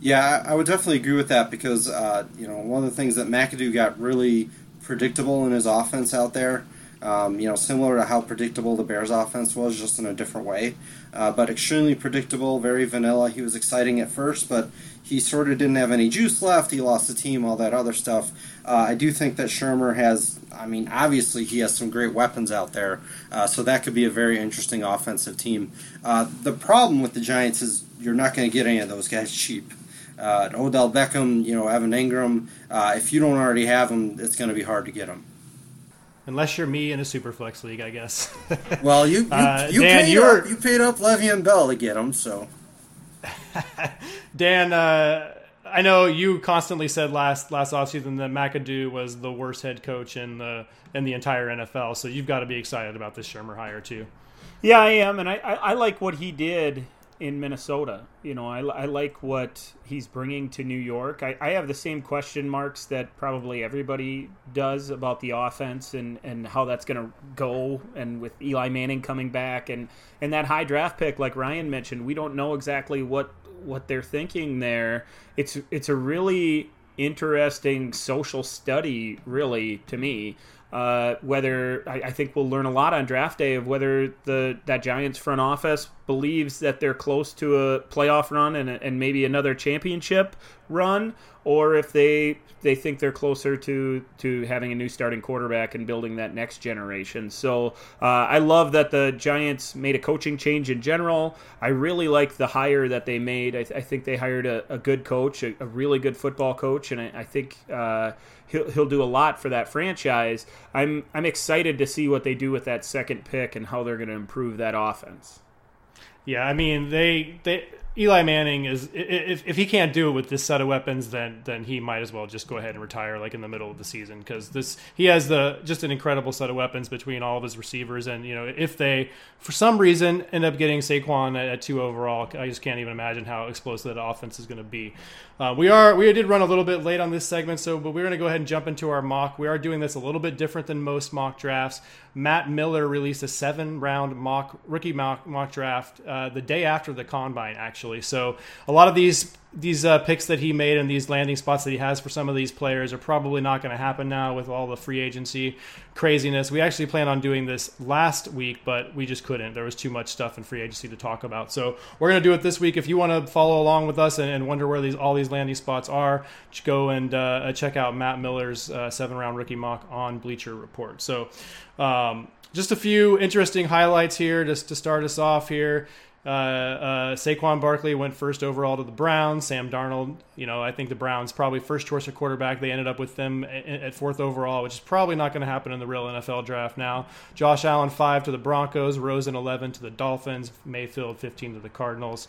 Yeah, I would definitely agree with that because uh, you know one of the things that McAdoo got really predictable in his offense out there. Um, you know, similar to how predictable the Bears' offense was, just in a different way. Uh, but extremely predictable, very vanilla. He was exciting at first, but he sort of didn't have any juice left. He lost the team, all that other stuff. Uh, I do think that Shurmur has, I mean, obviously he has some great weapons out there, uh, so that could be a very interesting offensive team. Uh, the problem with the Giants is you're not going to get any of those guys cheap uh, Odell Beckham, you know, Evan Engram. Uh, if you don't already have them, it's going to be hard to get them. Unless you're me in a superflex league, I guess. well, you you, uh, you Dan, paid you're... up, you paid up Le'Veon Bell to get them, so. Dan, uh, I know you constantly said last last offseason that McAdoo was the worst head coach in the in the entire NFL, so you've got to be excited about this Shurmur hire too. Yeah, I am, and I, I, I like what he did in Minnesota. You know, I, I like what he's bringing to New York. I, I have the same question marks that probably everybody does about the offense and, and how that's going to go. And with Eli Manning coming back and, and that high draft pick, like Ryan mentioned, we don't know exactly what what they're thinking there. It's it's a really interesting social study, really, to me. Uh, whether I, I, think we'll learn a lot on draft day of whether the that Giants front office believes that they're close to a playoff run and, and maybe another championship run, or if they they think they're closer to to having a new starting quarterback and building that next generation. So uh, I love that the Giants made a coaching change in general. I really like the hire that they made. I, th- I think they hired a, a good coach, a, a, really good football coach, and I, I think. Uh, he'll, he'll do a lot for that franchise. I'm I'm excited to see what they do with that second pick and how they're going to improve that offense. Yeah, I mean they they Eli Manning is if, if he can't do it with this set of weapons, then then he might as well just go ahead and retire like in the middle of the season because this he has the just an incredible set of weapons between all of his receivers and you know if they for some reason end up getting Saquon at, at two overall, I just can't even imagine how explosive that offense is going to be. Uh, we are we did run a little bit late on this segment, so but we're going to go ahead and jump into our mock. We are doing this a little bit different than most mock drafts. Matt Miller released a seven round mock rookie mock, mock draft uh, the day after the combine, actually. So a lot of these these uh, picks that he made and these landing spots that he has for some of these players are probably not going to happen now with all the free agency craziness. We actually planned on doing this last week, but we just couldn't. There was too much stuff in free agency to talk about. So we're going to do it this week. If you want to follow along with us and, and, wonder where these all these landing spots are, just go and uh, check out Matt Miller's uh, seven round rookie mock on Bleacher Report. So. Um, just a few interesting highlights here just to start us off here. Uh, uh, Saquon Barkley went first overall to the Browns. Sam Darnold, you know, I think the Browns probably first choice of quarterback. They ended up with them at fourth overall, which is probably not going to happen in the real NFL draft now. Josh Allen five to the Broncos, Rosen eleven to the Dolphins, Mayfield fifteen to the Cardinals.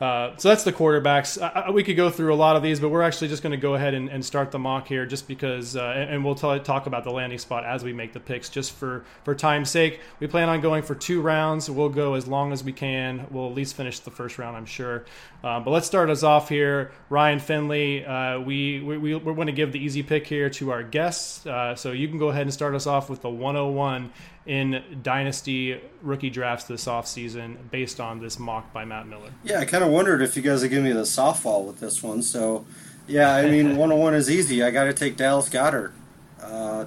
Uh, so that's the quarterbacks. Uh, we could go through a lot of these, but we're actually just going to go ahead and, and, start the mock here, just because, uh, and, and, we'll t- talk about the landing spot as we make the picks, just for for time's sake. We plan on going for two rounds. We'll go as long as we can. We'll at least finish the first round, I'm sure. Uh, but let's start us off here. Ryan Finley, uh, we, we we we're going to give the easy pick here to our guests. so you can go ahead and start us off with the 101 in dynasty rookie drafts this offseason based on this mock by Matt Miller. Yeah, I kind of wondered if you guys would give me the softball with this one. So, yeah, I mean, 101 is easy. I got to take Dallas Goedert. Uh,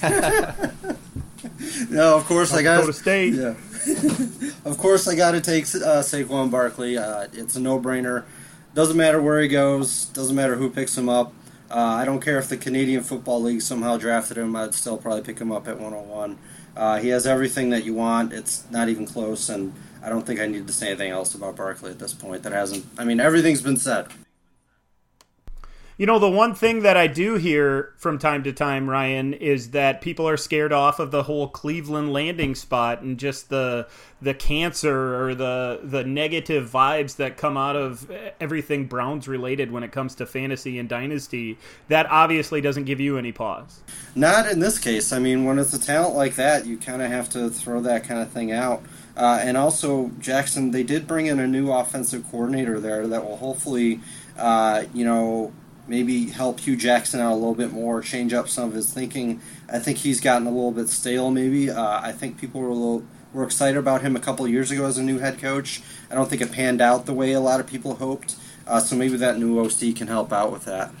no, of course I got to state. Yeah, of course I got to take uh, Saquon Barkley. Uh, it's a no-brainer. Doesn't matter where he goes. Doesn't matter who picks him up. Uh, I don't care if the Canadian Football League somehow drafted him. I'd still probably pick him up at 101. Uh, he has everything that you want. It's not even close, and I don't think I need to say anything else about Barkley at this point. That hasn't. I mean, everything's been said. You know, the one thing that I do hear from time to time, Ryan, is that people are scared off of the whole Cleveland landing spot and just the the cancer or the the negative vibes that come out of everything Browns related when it comes to fantasy and dynasty. That obviously doesn't give you any pause. Not in this case. I mean, when it's a talent like that, you kind of have to throw that kind of thing out. Uh, and also, Jackson, they did bring in a new offensive coordinator there that will hopefully, uh, you know, maybe help Hue Jackson out a little bit more, change up some of his thinking. I think he's gotten a little bit stale, maybe. Uh, I think people were a little were excited about him a couple years ago as a new head coach. I don't think it panned out the way a lot of people hoped. Uh, so maybe that new OC can help out with that.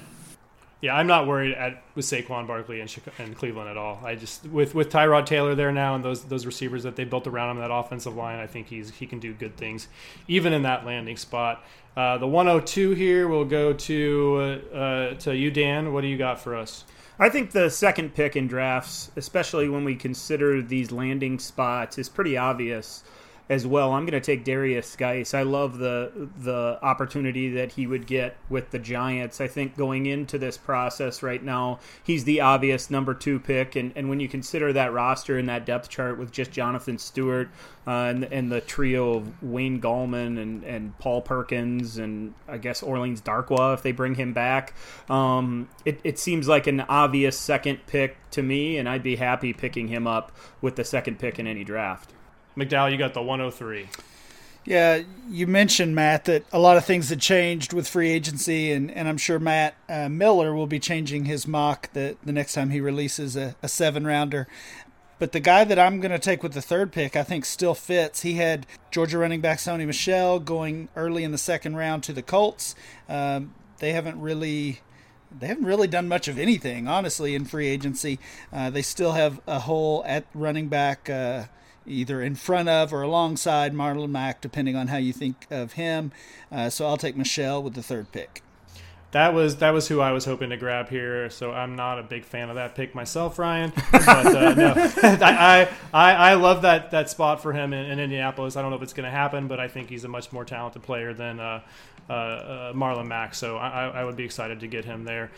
Yeah, I'm not worried at, with Saquon Barkley and, and Cleveland at all. I just with with Tyrod Taylor there now and those those receivers that they built around him, that offensive line, I think he's he can do good things, even in that landing spot. Uh, the 102 here will go to uh, uh, to you, Dan. What do you got for us? I think the second pick in drafts, especially when we consider these landing spots, is pretty obvious as well. I'm going to take Derrius Guice. I love the the opportunity that he would get with the Giants. I think going into this process right now, he's the obvious number two pick. And, and when you consider that roster and that depth chart with just Jonathan Stewart uh, and, and the trio of Wayne Gallman and, and Paul Perkins and I guess Orleans Darkwa if they bring him back, um, it, it seems like an obvious second pick to me, and I'd be happy picking him up with the second pick in any draft. McDowell, you got the 103. Yeah, you mentioned Matt that a lot of things had changed with free agency, and, and I'm sure Matt uh, Miller will be changing his mock the the next time he releases a, a seven rounder. But the guy that I'm going to take with the third pick, I think, still fits. He had Georgia running back Sony Michel going early in the second round to the Colts. Um, they haven't really they haven't really done much of anything, honestly, in free agency. Uh, they still have a hole at running back. Uh, either in front of or alongside Marlon Mack, depending on how you think of him. Uh, so I'll take Michel with the third pick. That was that was who I was hoping to grab here. So I'm not a big fan of that pick myself, Ryan. But uh, no, I, I I love that that spot for him in, in Indianapolis. I don't know if it's going to happen, but I think he's a much more talented player than uh, uh, uh, Marlon Mack. So I, I would be excited to get him there.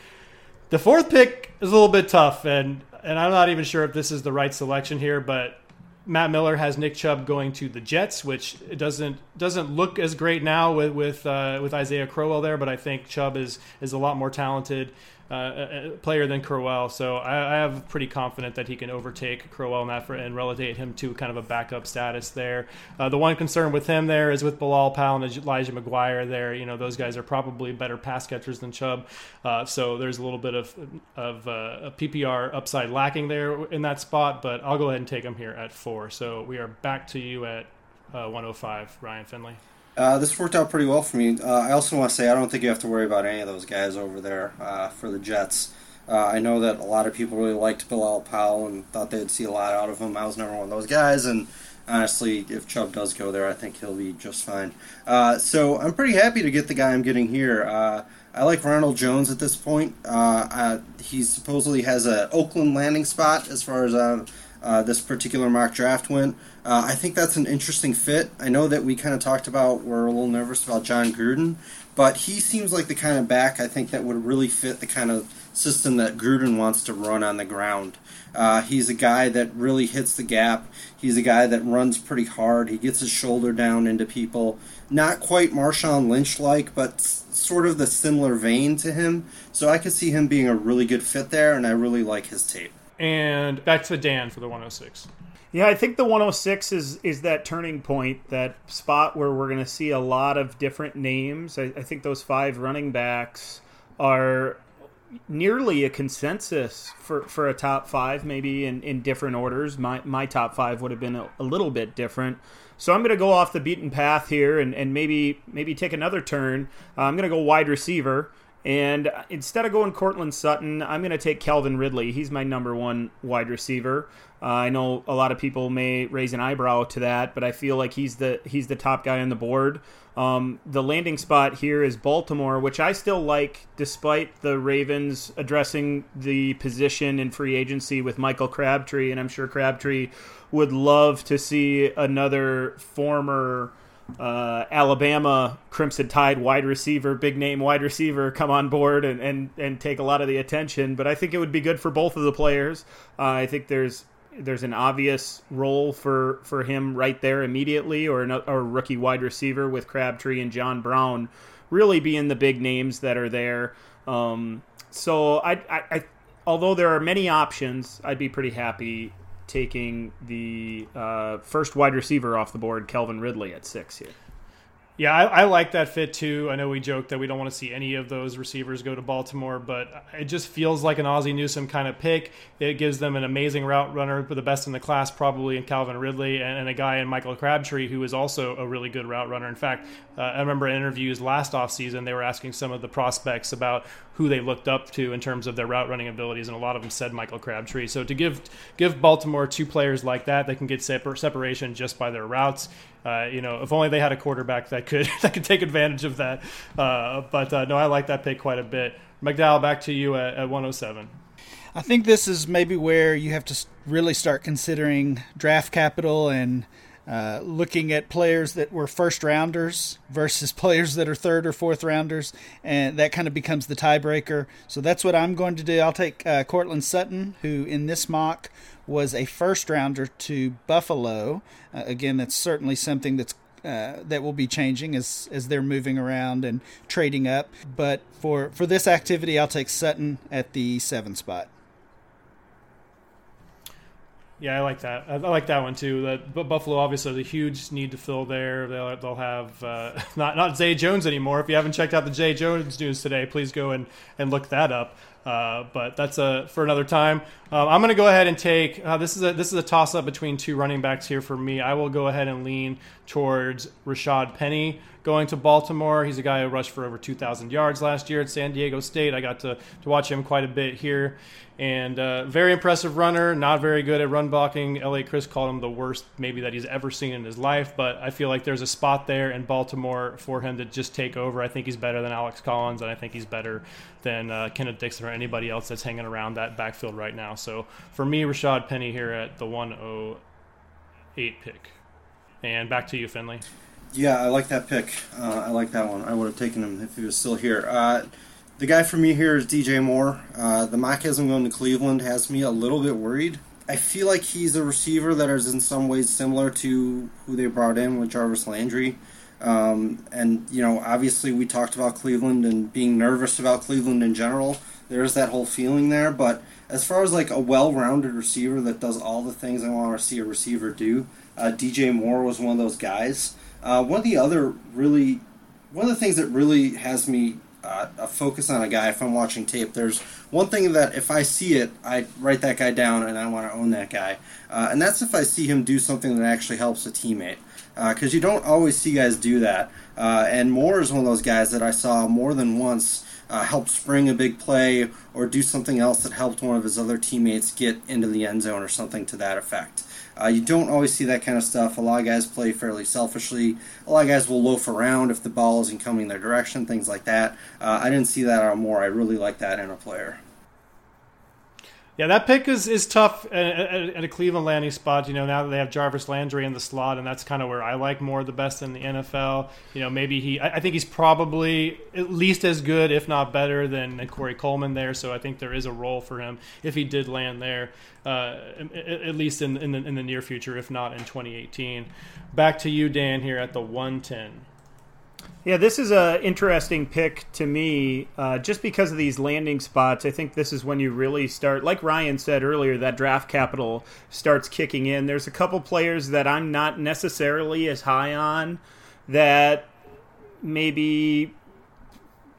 The fourth pick is a little bit tough, and and I'm not even sure if this is the right selection here, but Matt Miller has Nick Chubb going to the Jets, which doesn't doesn't look as great now with with uh, with Isaiah Crowell there, but I think Chubb is is a lot more talented uh, player than Crowell. So I, I have pretty confident that he can overtake Crowell in that for, and relegate him to kind of a backup status there. Uh, the one concern with him there is with Bilal Powell and Elijah McGuire there. You know, those guys are probably better pass catchers than Chubb. Uh, so there's a little bit of, of uh, a PPR upside lacking there in that spot, but I'll go ahead and take him here at four. So we are back to you at uh, 105, Ryan Finley. Uh, this worked out pretty well for me. Uh, I also want to say I don't think you have to worry about any of those guys over there uh, for the Jets. Uh, I know that a lot of people really liked Bilal Powell and thought they'd see a lot out of him. I was never one of those guys, and honestly, if Chubb does go there, I think he'll be just fine. Uh, so I'm pretty happy to get the guy I'm getting here. Uh, I like Ronald Jones at this point. he supposedly has an Oakland landing spot as far as uh, this particular mock draft went. Uh, I think that's an interesting fit. I know that we kind of talked about we're a little nervous about Jon Gruden, but he seems like the kind of back I think that would really fit the kind of system that Gruden wants to run on the ground. Uh, he's a guy that really hits the gap. He's a guy that runs pretty hard. He gets his shoulder down into people. Not quite Marshawn Lynch like, but sort of the similar vein to him. So I could see him being a really good fit there, and I really like his tape. And back to Dan for the 106. Yeah, I think the 106 is is that turning point, that spot where we're going to see a lot of different names. I, I, think those five running backs are nearly a consensus for, for a top five, maybe in, in different orders. My my top five would have been a, a little bit different. So I'm going to go off the beaten path here and, and maybe maybe take another turn. Uh, I'm going to go wide receiver. And instead of going Courtland Sutton, I'm going to take Calvin Ridley. He's my number one wide receiver. Uh, I know a lot of people may raise an eyebrow to that, but I feel like he's the he's the top guy on the board. Um, the landing spot here is Baltimore, which I still like, despite the Ravens addressing the position in free agency with Michael Crabtree, and I'm sure Crabtree would love to see another former uh, Alabama Crimson Tide wide receiver, big name wide receiver, come on board and, and, and take a lot of the attention. But I think it would be good for both of the players. Uh, I think there's there's an obvious role for, for him right there immediately, or, an, or a rookie wide receiver with Crabtree and John Brown really being the big names that are there. Um, so I, I, I, although there are many options, I'd be pretty happy taking the uh, first wide receiver off the board, Calvin Ridley, at six here. Yeah, I, I, like that fit too. I know we joked that we don't want to see any of those receivers go to Baltimore, but it just feels like an Ozzie Newsome kind of pick. It gives them an amazing route runner, the best in the class probably in Calvin Ridley, and, and a guy in Michael Crabtree who is also a really good route runner. In fact, uh, I remember in interviews last offseason, they were asking some of the prospects about who they looked up to in terms of their route running abilities, and a lot of them said Michael Crabtree. So to give give Baltimore two players like that, they can get separ- separation just by their routes. Uh, you know, if only they had a quarterback that could that could take advantage of that. Uh, but uh, no, I like that pick quite a bit. McDowell, back to you at, at 107. I think this is maybe where you have to really start considering draft capital and uh, looking at players that were first rounders versus players that are third or fourth rounders, and that kind of becomes the tiebreaker. So that's what I'm going to do. I'll take uh, Courtland Sutton, who in this mock was a first rounder to Buffalo. Uh, again, that's certainly something that's uh, that will be changing as as they're moving around and trading up. But for for this activity, I'll take Sutton at the seven spot. Yeah, I like that. I like that one too. That but Buffalo obviously has a huge need to fill there. They'll, they'll have uh, not not Zay Jones anymore. If you haven't checked out the Zay Jones news today, please go and, and look that up. Uh, but that's a for another time. Uh, I'm going to go ahead and take uh, this is a this is a toss up between two running backs here for me. I will go ahead and lean towards Rashaad Penny going to Baltimore. He's a guy who rushed for over 2,000 yards last year at San Diego State. I got to, to watch him quite a bit here. And uh, very impressive runner, not very good at run blocking. L.A. Chris called him the worst maybe that he's ever seen in his life, but I feel like there's a spot there in Baltimore for him to just take over. I think he's better than Alex Collins, and I think he's better than uh, Kenneth Dixon or anybody else that's hanging around that backfield right now. So for me, Rashaad Penny here at the 108 pick. And back to you, Finley. Yeah, I like that pick. Uh, I like that one. I would have taken him if he was still here. Uh, the guy for me here is DJ Moore. Uh, the mockism going to Cleveland has me a little bit worried. I feel like he's a receiver that is in some ways similar to who they brought in with Jarvis Landry. Um, and, you know, obviously we talked about Cleveland and being nervous about Cleveland in general. There's that whole feeling there. But as far as like a well rounded receiver that does all the things I want to see a receiver do, uh, DJ Moore was one of those guys. Uh, one of the other really, one of the things that really has me uh, a focus on a guy if I'm watching tape. There's one thing that if I see it, I write that guy down and I want to own that guy, uh, and that's if I see him do something that actually helps a teammate. Because uh, you don't always see guys do that, uh, and Moore is one of those guys that I saw more than once uh, help spring a big play or do something else that helped one of his other teammates get into the end zone or something to that effect. Uh, you don't always see that kind of stuff. A lot of guys play fairly selfishly. A lot of guys will loaf around if the ball isn't coming their direction, things like that. Uh, I didn't see that on Moore. I really like that in a player. Yeah, that pick is, is tough at, a Cleveland landing spot. You know, now that they have Jarvis Landry in the slot, and that's kind of where I like Moore the best in the NFL. You know, maybe he, I, think he's probably at least as good, if not better, than, Corey Coleman there. So I think there is a role for him if he did land there, uh, at, at, least in, in the, in the near future, if not in 2018. Back to you, Dan, here at the 110. Yeah, this is a interesting pick to me, uh, just because of these landing spots. I think this is when you really start, like Ryan said earlier, that draft capital starts kicking in. There's a couple players that I'm not necessarily as high on that maybe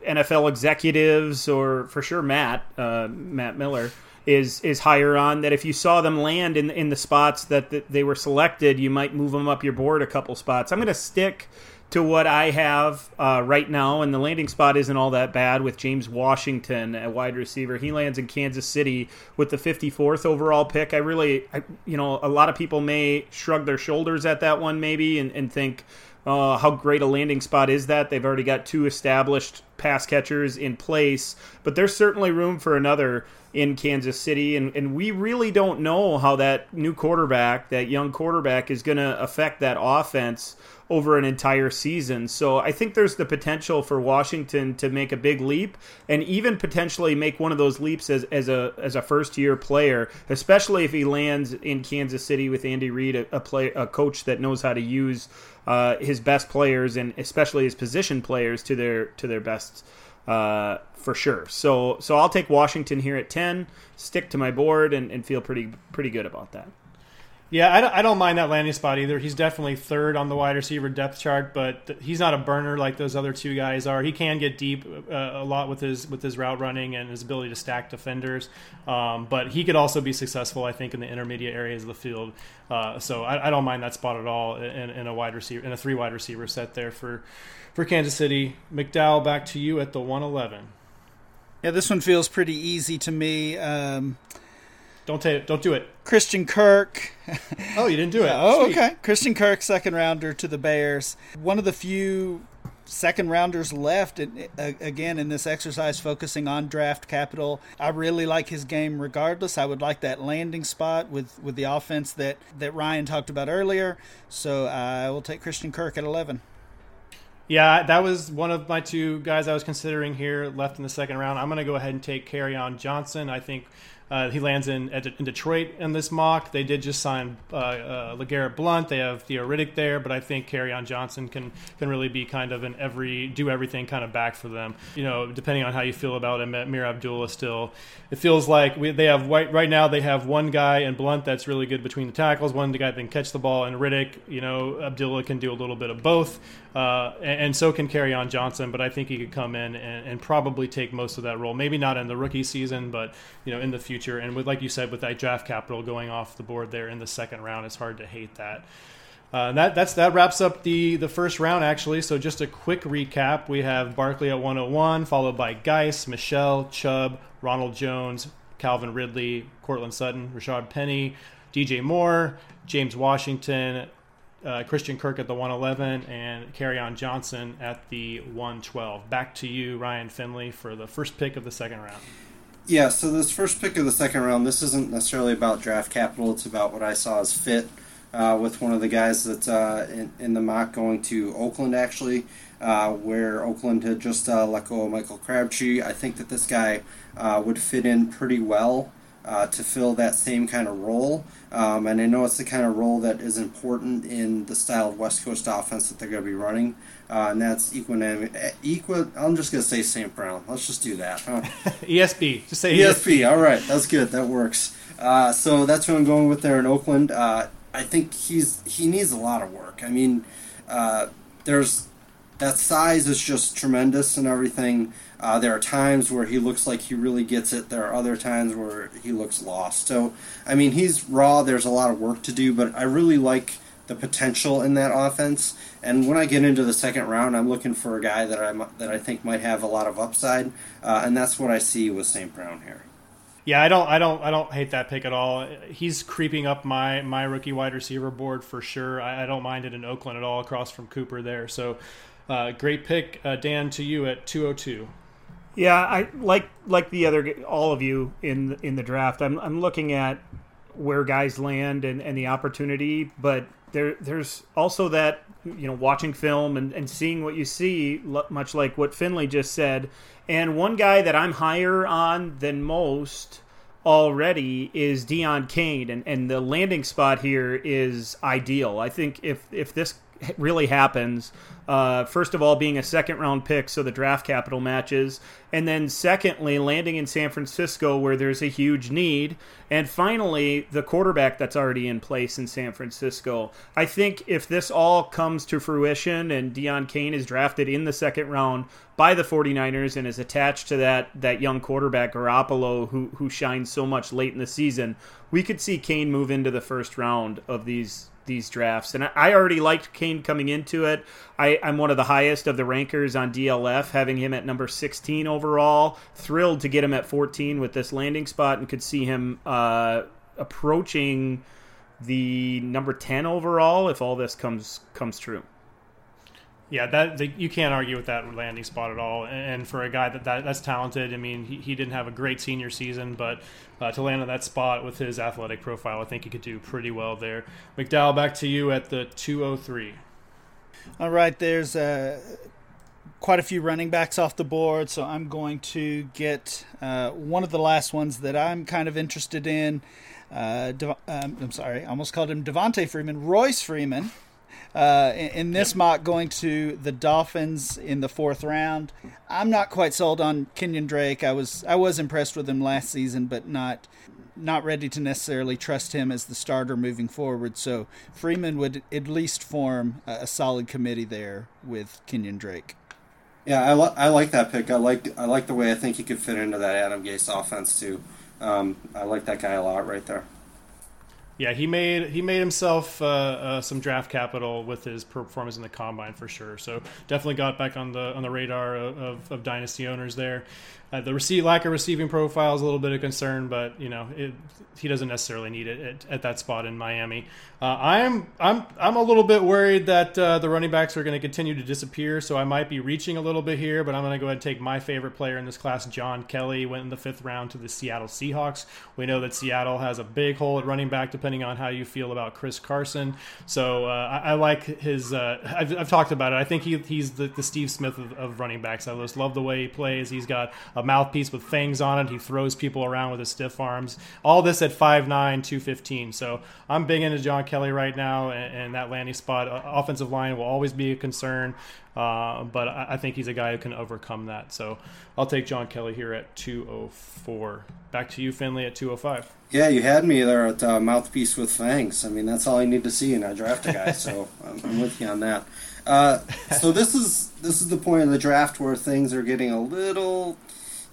NFL executives or for sure Matt uh, Matt Miller is is higher on. That if you saw them land in in the spots that, that they were selected, you might move them up your board a couple spots. I'm going to stick to what I have uh, right now, and the landing spot isn't all that bad with James Washington at wide receiver. He lands in Kansas City with the 54th overall pick. I really, I, you know, a lot of people may shrug their shoulders at that one maybe and, and think, uh, how great a landing spot is that? They've already got two established pass catchers in place, but there's certainly room for another in Kansas City. And, and we really don't know how that new quarterback, that young quarterback, is going to affect that offense over an entire season. So I think there's the potential for Washington to make a big leap and even potentially make one of those leaps as, as a as a first year player, especially if he lands in Kansas City with Andy Reid, a, a play a coach that knows how to use uh, his best players and especially his position players to their to their best. Uh, for sure. So so I'll take Washington here at ten, stick to my board, and, and feel pretty pretty good about that. Yeah, I don't, I don't mind that landing spot either. He's definitely third on the wide receiver depth chart, but he's not a burner like those other two guys are. He can get deep uh, a lot with his with his route running and his ability to stack defenders, um, but he could also be successful, I think, in the intermediate areas of the field. Uh, so I, I, don't mind that spot at all in, in, a wide receiver in a three wide receiver set there for for Kansas City. McDowell, back to you at the one eleven. Yeah, this one feels pretty easy to me. Um, don't take it. Don't do it. Christian Kirk. oh, you didn't do it. oh, Sweet. okay. Christian Kirk, second rounder to the Bears. One of the few second rounders left in, uh, again in this exercise focusing on draft capital i really like his game regardless i would like that landing spot with with the offense that that ryan talked about earlier so i will take christian kirk at 11 yeah, that was one of my two guys I was considering here left in the second round. I'm going to go ahead and take Kerryon Johnson. I think Uh, he lands in in Detroit in this mock. They did just sign uh, uh, LeGarrette Blunt. They have Theo Riddick there, but I think Kerryon Johnson can can really be kind of an every do everything kind of back for them. You know, depending on how you feel about Ameer Abdullah still. It feels like we, they have right, right now they have one guy in Blunt that's really good between the tackles, one guy that can catch the ball, and Riddick. You know, Abdullah can do a little bit of both, uh, and, and, so can Kerryon Johnson. But I think he could come in and, and probably take most of that role. Maybe not in the rookie season, but you know, in the future future. And with, like you said, with that draft capital going off the board there in the second round, it's hard to hate that. Uh, that that's that wraps up the the first round actually. So just a quick recap: we have Barkley at 101, followed by Guice, Michel, Chubb, Ronald Jones, Calvin Ridley, Courtland Sutton, Rashaad Penny, DJ Moore, James Washington, uh, Christian Kirk at the 111, and Kerryon Johnson at the 112. Back to you, Ryan Finley, for the first pick of the second round. Yeah, so this first pick of the second round, this isn't necessarily about draft capital. It's about what I saw as fit uh, with one of the guys that's uh, in, in, the mock going to Oakland, actually, uh, where Oakland had just uh, let go of Michael Crabtree. I think that this guy uh, would fit in pretty well uh, to fill that same kind of role. Um, and I know it's the kind of role that is important in the style of West Coast offense that they're going to be running, uh, and that's Equanimeous. Equi- I'm just going to say St. Brown. Let's just do that. Huh? ESB. Just say ESP. ESB. All right, that's good. That works. Uh, so that's what I'm going with there in Oakland. Uh, I think he's he needs a lot of work. I mean, uh, there's that size is just tremendous and everything. Uh, there are times where he looks like he really gets it. There are other times where he looks lost. So, I mean, he's raw. There's a lot of work to do, but I really like the potential in that offense. And when I get into the second round, I'm looking for a guy that I that I think might have a lot of upside, uh, and that's what I see with St. Brown here. Yeah, I don't, I don't, I don't hate that pick at all. He's creeping up my my rookie wide receiver board for sure. I, I don't mind it in Oakland at all, across from Cooper there. So, uh, great pick, uh, Dan. To you at 202. Yeah, I like like the other all of you in in the draft. I'm I'm looking at where guys land and, and the opportunity, but there there's also that you know watching film and, and seeing what you see, much like what Finley just said. And one guy that I'm higher on than most already is Deon Cain and, and the landing spot here is ideal. I think if if this really happens, uh, first of all, being a second round pick, so the draft capital matches. And then, secondly, landing in San Francisco where there's a huge need. And finally, the quarterback that's already in place in San Francisco. I think if this all comes to fruition and Deon Cain is drafted in the second round by the 49ers and is attached to that, that young quarterback, Garoppolo, who, who shines so much late in the season, we could see Kane move into the first round of these these drafts. And I already liked Cain coming into it. I, am one of the highest of the rankers on DLF, having him at number 16 overall. Thrilled to get him at 14 with this landing spot and could see him uh, approaching the number 10 overall if all this comes comes true. Yeah, that the, you can't argue with that landing spot at all. And for a guy that, that that's talented, I mean, he, he didn't have a great senior season, but uh, to land on that spot with his athletic profile, I think he could do pretty well there. McDowell, back to you at the 203. All right, there's uh, quite a few running backs off the board, so I'm going to get uh, one of the last ones that I'm kind of interested in. Uh, De- um, I'm sorry, I almost called him Devonta Freeman, Royce Freeman. Uh, in, in, this mock, going to the Dolphins in the fourth round. I'm not quite sold on Kenyan Drake. I was I was impressed with him last season, but not not ready to necessarily trust him as the starter moving forward. So Freeman would at least form a, a solid committee there with Kenyan Drake. Yeah, I, li- I like that pick. I like I like the way I think he could fit into that Adam Gase offense too. Um, I like that guy a lot right there. Yeah, he made he made himself uh, uh, some draft capital with his performance in the combine for sure. So definitely got back on the on the radar of, of, of dynasty owners there. Uh, the lack of receiving profile is a little bit of concern, but you know it, he doesn't necessarily need it at, at that spot in Miami. Uh, I'm I'm I'm a little bit worried that uh, the running backs are going to continue to disappear, so I might be reaching a little bit here. But I'm going to go ahead and take my favorite player in this class, John Kelly, went in the fifth round to the Seattle Seahawks. We know that Seattle has a big hole at running back, depending on how you feel about Chris Carson. So uh, I, I, like his. Uh, I've, I've, talked about it. I think he, he's the, the Steve Smith of, of running backs. I just love the way he plays. He's got a mouthpiece with fangs on it. He throws people around with his stiff arms. All this at 5'9", 215. So I'm big into John Kelly right now, and, and that landing spot. Uh, offensive line will always be a concern. Uh, but I, I, think he's a guy who can overcome that. So I'll take John Kelly here at 204. Back to you, Finley, at 205. Yeah, you had me there at uh, mouthpiece with fangs. I mean, that's all I need to see in a draft a guy. so I'm, I'm, with you on that. Uh, so this is this is the point of the draft where things are getting a little,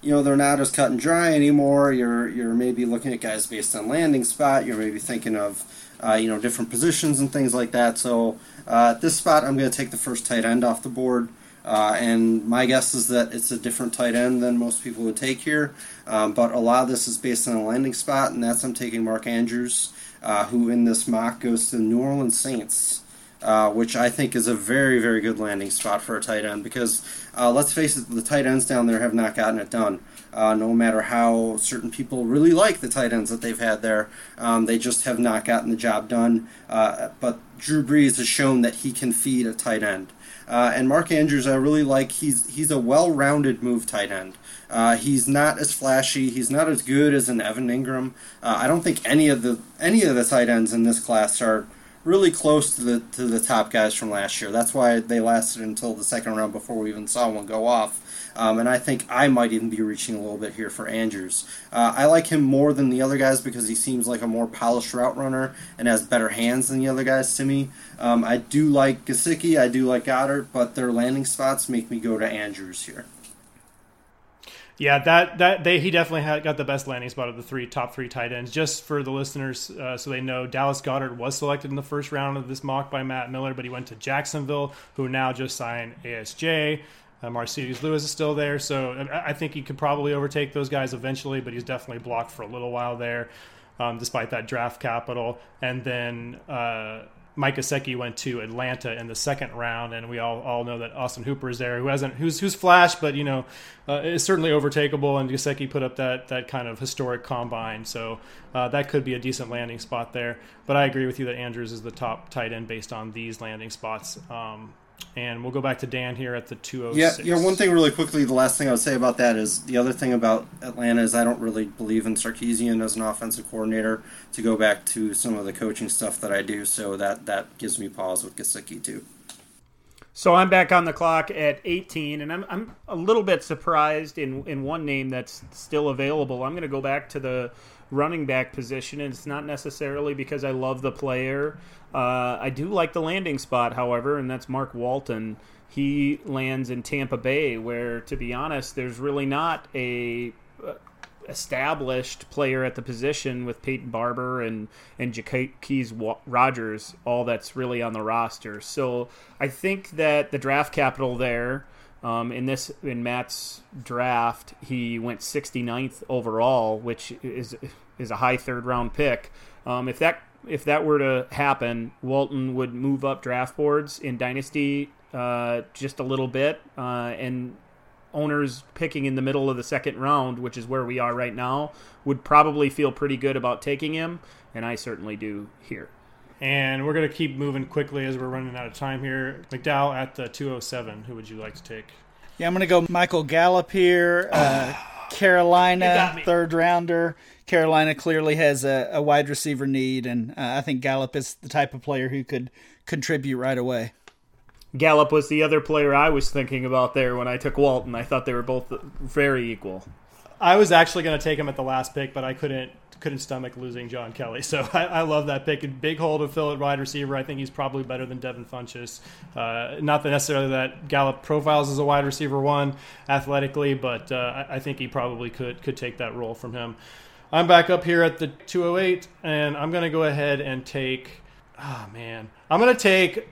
you know, they're not as cut and dry anymore. You're you're maybe looking at guys based on landing spot. You're maybe thinking of, uh, you know, different positions and things like that. So uh, at this spot, I'm going to take the first tight end off the board. Uh, and my guess is that it's a different tight end than most people would take here. Um, but a lot of this is based on a landing spot, and that's I'm taking Mark Andrews, uh, who in this mock goes to the New Orleans Saints. Uh, which I think is a very, very good landing spot for a tight end because uh, let's face it, the tight ends down there have not gotten it done. Uh, no matter how certain people really like the tight ends that they've had there, um, they just have not gotten the job done. Uh, but Drew Brees has shown that he can feed a tight end. Uh, and Mark Andrews, I really like. He's he's a well-rounded move tight end. Uh, he's not as flashy. He's not as good as an Evan Engram. Uh, I don't think any of the any of the tight ends in this class are really close to the to the top guys from last year. That's why they lasted until the second round before we even saw one go off. Um, and I think I might even be reaching a little bit here for Andrews. Uh, I like him more than the other guys because he seems like a more polished route runner and has better hands than the other guys to me. Um, I do like Gesicki, I do like Goedert, but their landing spots make me go to Andrews here. Yeah, that that they he definitely had, got the best landing spot of the three top three tight ends. Just for the listeners, uh, so they know, Dallas Goedert was selected in the first round of this mock by Matt Miller, but he went to Jacksonville, who now just signed ASJ. Uh, Lewis is still there, so I think he could probably overtake those guys eventually, but he's definitely blocked for a little while there, um, despite that draft capital. And then uh, Mike Gesicki went to Atlanta in the second round, and we all, all know that Austin Hooper is there, who hasn't who's who's flashed, but you know uh, is certainly overtakeable. And Gesicki put up that that kind of historic combine, so uh, that could be a decent landing spot there. But I agree with you that Andrews is the top tight end based on these landing spots. Um, and we'll go back to Dan here at the 206. Yeah, yeah. One thing really quickly, the last thing I would say about that is the other thing about Atlanta is I don't really believe in Sarkisian as an offensive coordinator. To go back to some of the coaching stuff that I do, so that that gives me pause with Gesicki too. So I'm back on the clock at 18, and I'm I'm a little bit surprised in in one name that's still available. I'm going to go back to the running back position, and it's not necessarily because I love the player. Uh, I do like the landing spot, however, and that's Mark Walton. He lands in Tampa Bay, where, to be honest, there's really not a uh, established player at the position with Peyton Barber and and Jacquizz Rodgers, all that's really on the roster. So I think that the draft capital there um, in this in Matt's draft, he went 69th overall, which is is a high third round pick. Um, if that if that were to happen, Walton would move up draft boards in Dynasty uh, just a little bit, uh, and owners picking in the middle of the second round, which is where we are right now, would probably feel pretty good about taking him, and I certainly do here. And we're going to keep moving quickly as we're running out of time here. McDowell at the 207. Who would you like to take? Yeah, I'm going to go Michael Gallup here. Uh, Carolina, third rounder. Carolina clearly has a, a wide receiver need, and uh, I think Gallup is the type of player who could contribute right away. Gallup was the other player I was thinking about there when I took Walton. I thought they were both very equal. I was actually going to take him at the last pick, but I couldn't couldn't stomach losing John Kelly. So I, I love that pick. Big hole to fill at wide receiver. I think he's probably better than Devin Funchess. Uh, not that necessarily that Gallup profiles as a wide receiver one athletically, but uh, I, I think he probably could could take that role from him. I'm back up here at the 208, and I'm going to go ahead and take. Oh man, I'm to take.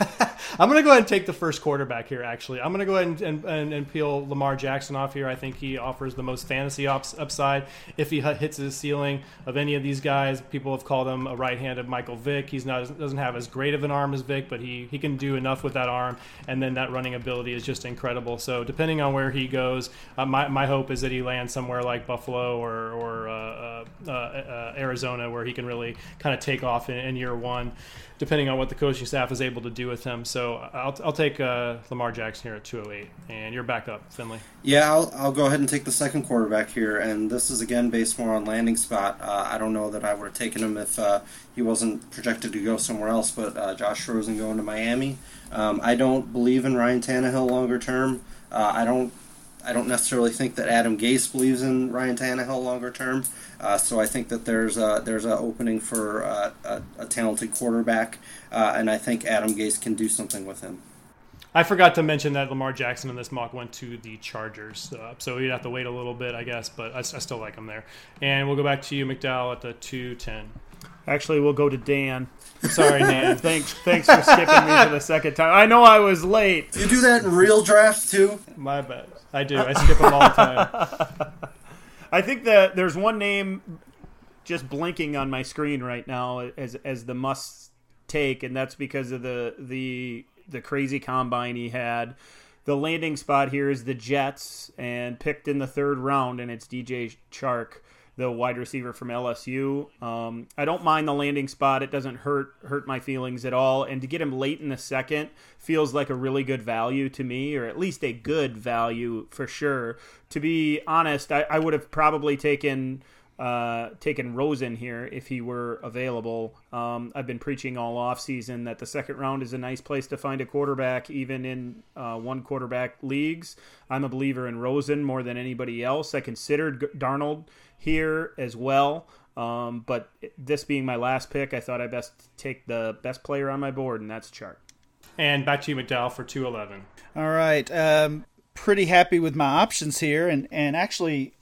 I'm to go ahead and take the first quarterback here, actually. I'm to go ahead and, and, and, peel Lamar Jackson off here. I think he offers the most fantasy ups, upside if he hits his ceiling of any of these guys. People have called him a right handed Michael Vick. He's not doesn't have as great of an arm as Vick, but he, he can do enough with that arm. And then that running ability is just incredible. So depending on where he goes, uh, my, my hope is that he lands somewhere like Buffalo or, or uh, uh, uh, uh Arizona where he can really kind of take off in, in year one depending on what the coaching staff is able to do with him. So I'll, I'll take uh, Lamar Jackson here at 208, and you're back up, Finley. Yeah, I'll, I'll go ahead and take the second quarterback here, and this is again based more on landing spot. Uh, I don't know that I would have taken him if uh, he wasn't projected to go somewhere else, but uh, Josh Rosen going to Miami. Um, I don't believe in Ryan Tannehill longer term. Uh, I don't. I don't necessarily think that Adam Gase believes in Ryan Tannehill longer term. Uh, so I think that there's a, there's an opening for uh, a, a, talented quarterback, uh, and I think Adam Gase can do something with him. I forgot to mention that Lamar Jackson in this mock went to the Chargers, uh, so you'd have to wait a little bit, I guess, but I, I, still like him there. And we'll go back to you, McDowell, at the two ten. Actually, we'll go to Dan. Sorry, Dan. thanks, thanks for skipping me for the second time. I know I was late. You do that in real drafts too? My bad. I do. I skip them all the time. I think that there's one name just blinking on my screen right now as as the must take, and that's because of the the the crazy combine he had. The landing spot here is the Jets, and picked in the third round, and it's DJ Chark the wide receiver from LSU. Um, I don't mind the landing spot; it doesn't hurt hurt my feelings at all. And to get him late in the second feels like a really good value to me, or at least a good value for sure. To be honest, I, I would have probably taken. Uh, taken Rosen here if he were available. Um, I've been preaching all off season that the second round is a nice place to find a quarterback, even in uh, one quarterback leagues. I'm a believer in Rosen more than anybody else. I considered Darnold here as well. Um, but this being my last pick, I thought I best take the best player on my board, and that's Chark. And back to you, McDowell, for 211. All right. Um, pretty happy with my options here, and, and actually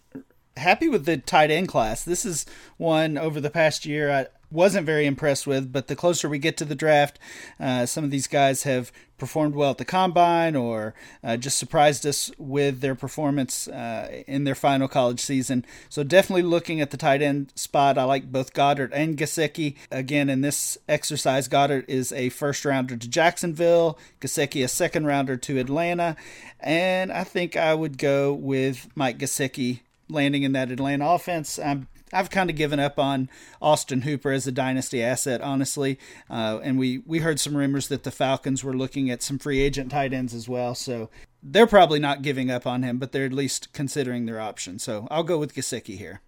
happy with the tight end class. This is one over the past year I, wasn't very impressed with, but the closer we get to the draft, uh, some of these guys have performed well at the combine or uh, just surprised us with their performance uh, in their final college season. So definitely looking at the tight end spot. I like both Goedert and Gesicki. Again, in this exercise, Goedert is a first rounder to Jacksonville, Gesicki a second rounder to Atlanta, and I think I would go with Mike Gesicki landing in that Atlanta offense. I'm I've kind of given up on Austin Hooper as a dynasty asset, honestly. Uh, and we we heard some rumors that the Falcons were looking at some free agent tight ends as well. So they're probably not giving up on him, but they're at least considering their option. So I'll go with Gesicki here.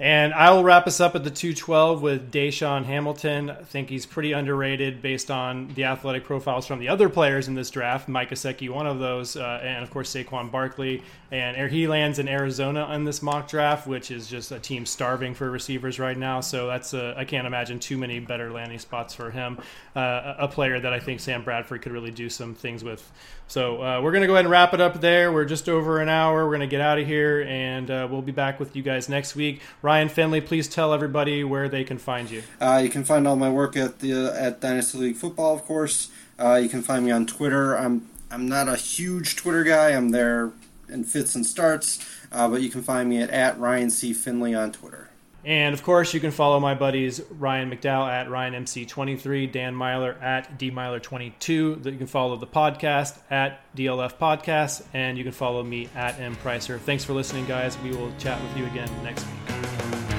And I will wrap us up at the 212 with DaeSean Hamilton. I think he's pretty underrated based on the athletic profiles from the other players in this draft. Mike Gesicki, one of those, uh, and of course Saquon Barkley. And he lands in Arizona in this mock draft, which is just a team starving for receivers right now. So that's a, I can't imagine too many better landing spots for him. Uh, a player that I think Sam Bradford could really do some things with. So uh, we're going to go ahead and wrap it up there. We're just over an hour. We're going to get out of here, and uh, we'll be back with you guys next week. Ryan Finley, please tell everybody where they can find you. Uh, you can find all my work at the at Dynasty League Football, of course. Uh, you can find me on Twitter. I'm I'm not a huge Twitter guy. I'm there in fits and starts. Uh, but you can find me at, at Ryan C. Finley on Twitter. And of course, you can follow my buddies Ryan McDowell at RyanMC23, Dan Meylor at DMeylor22. You can follow the podcast at DLF Podcast, and you can follow me at M Pricer. Thanks for listening, guys. We will chat with you again next week.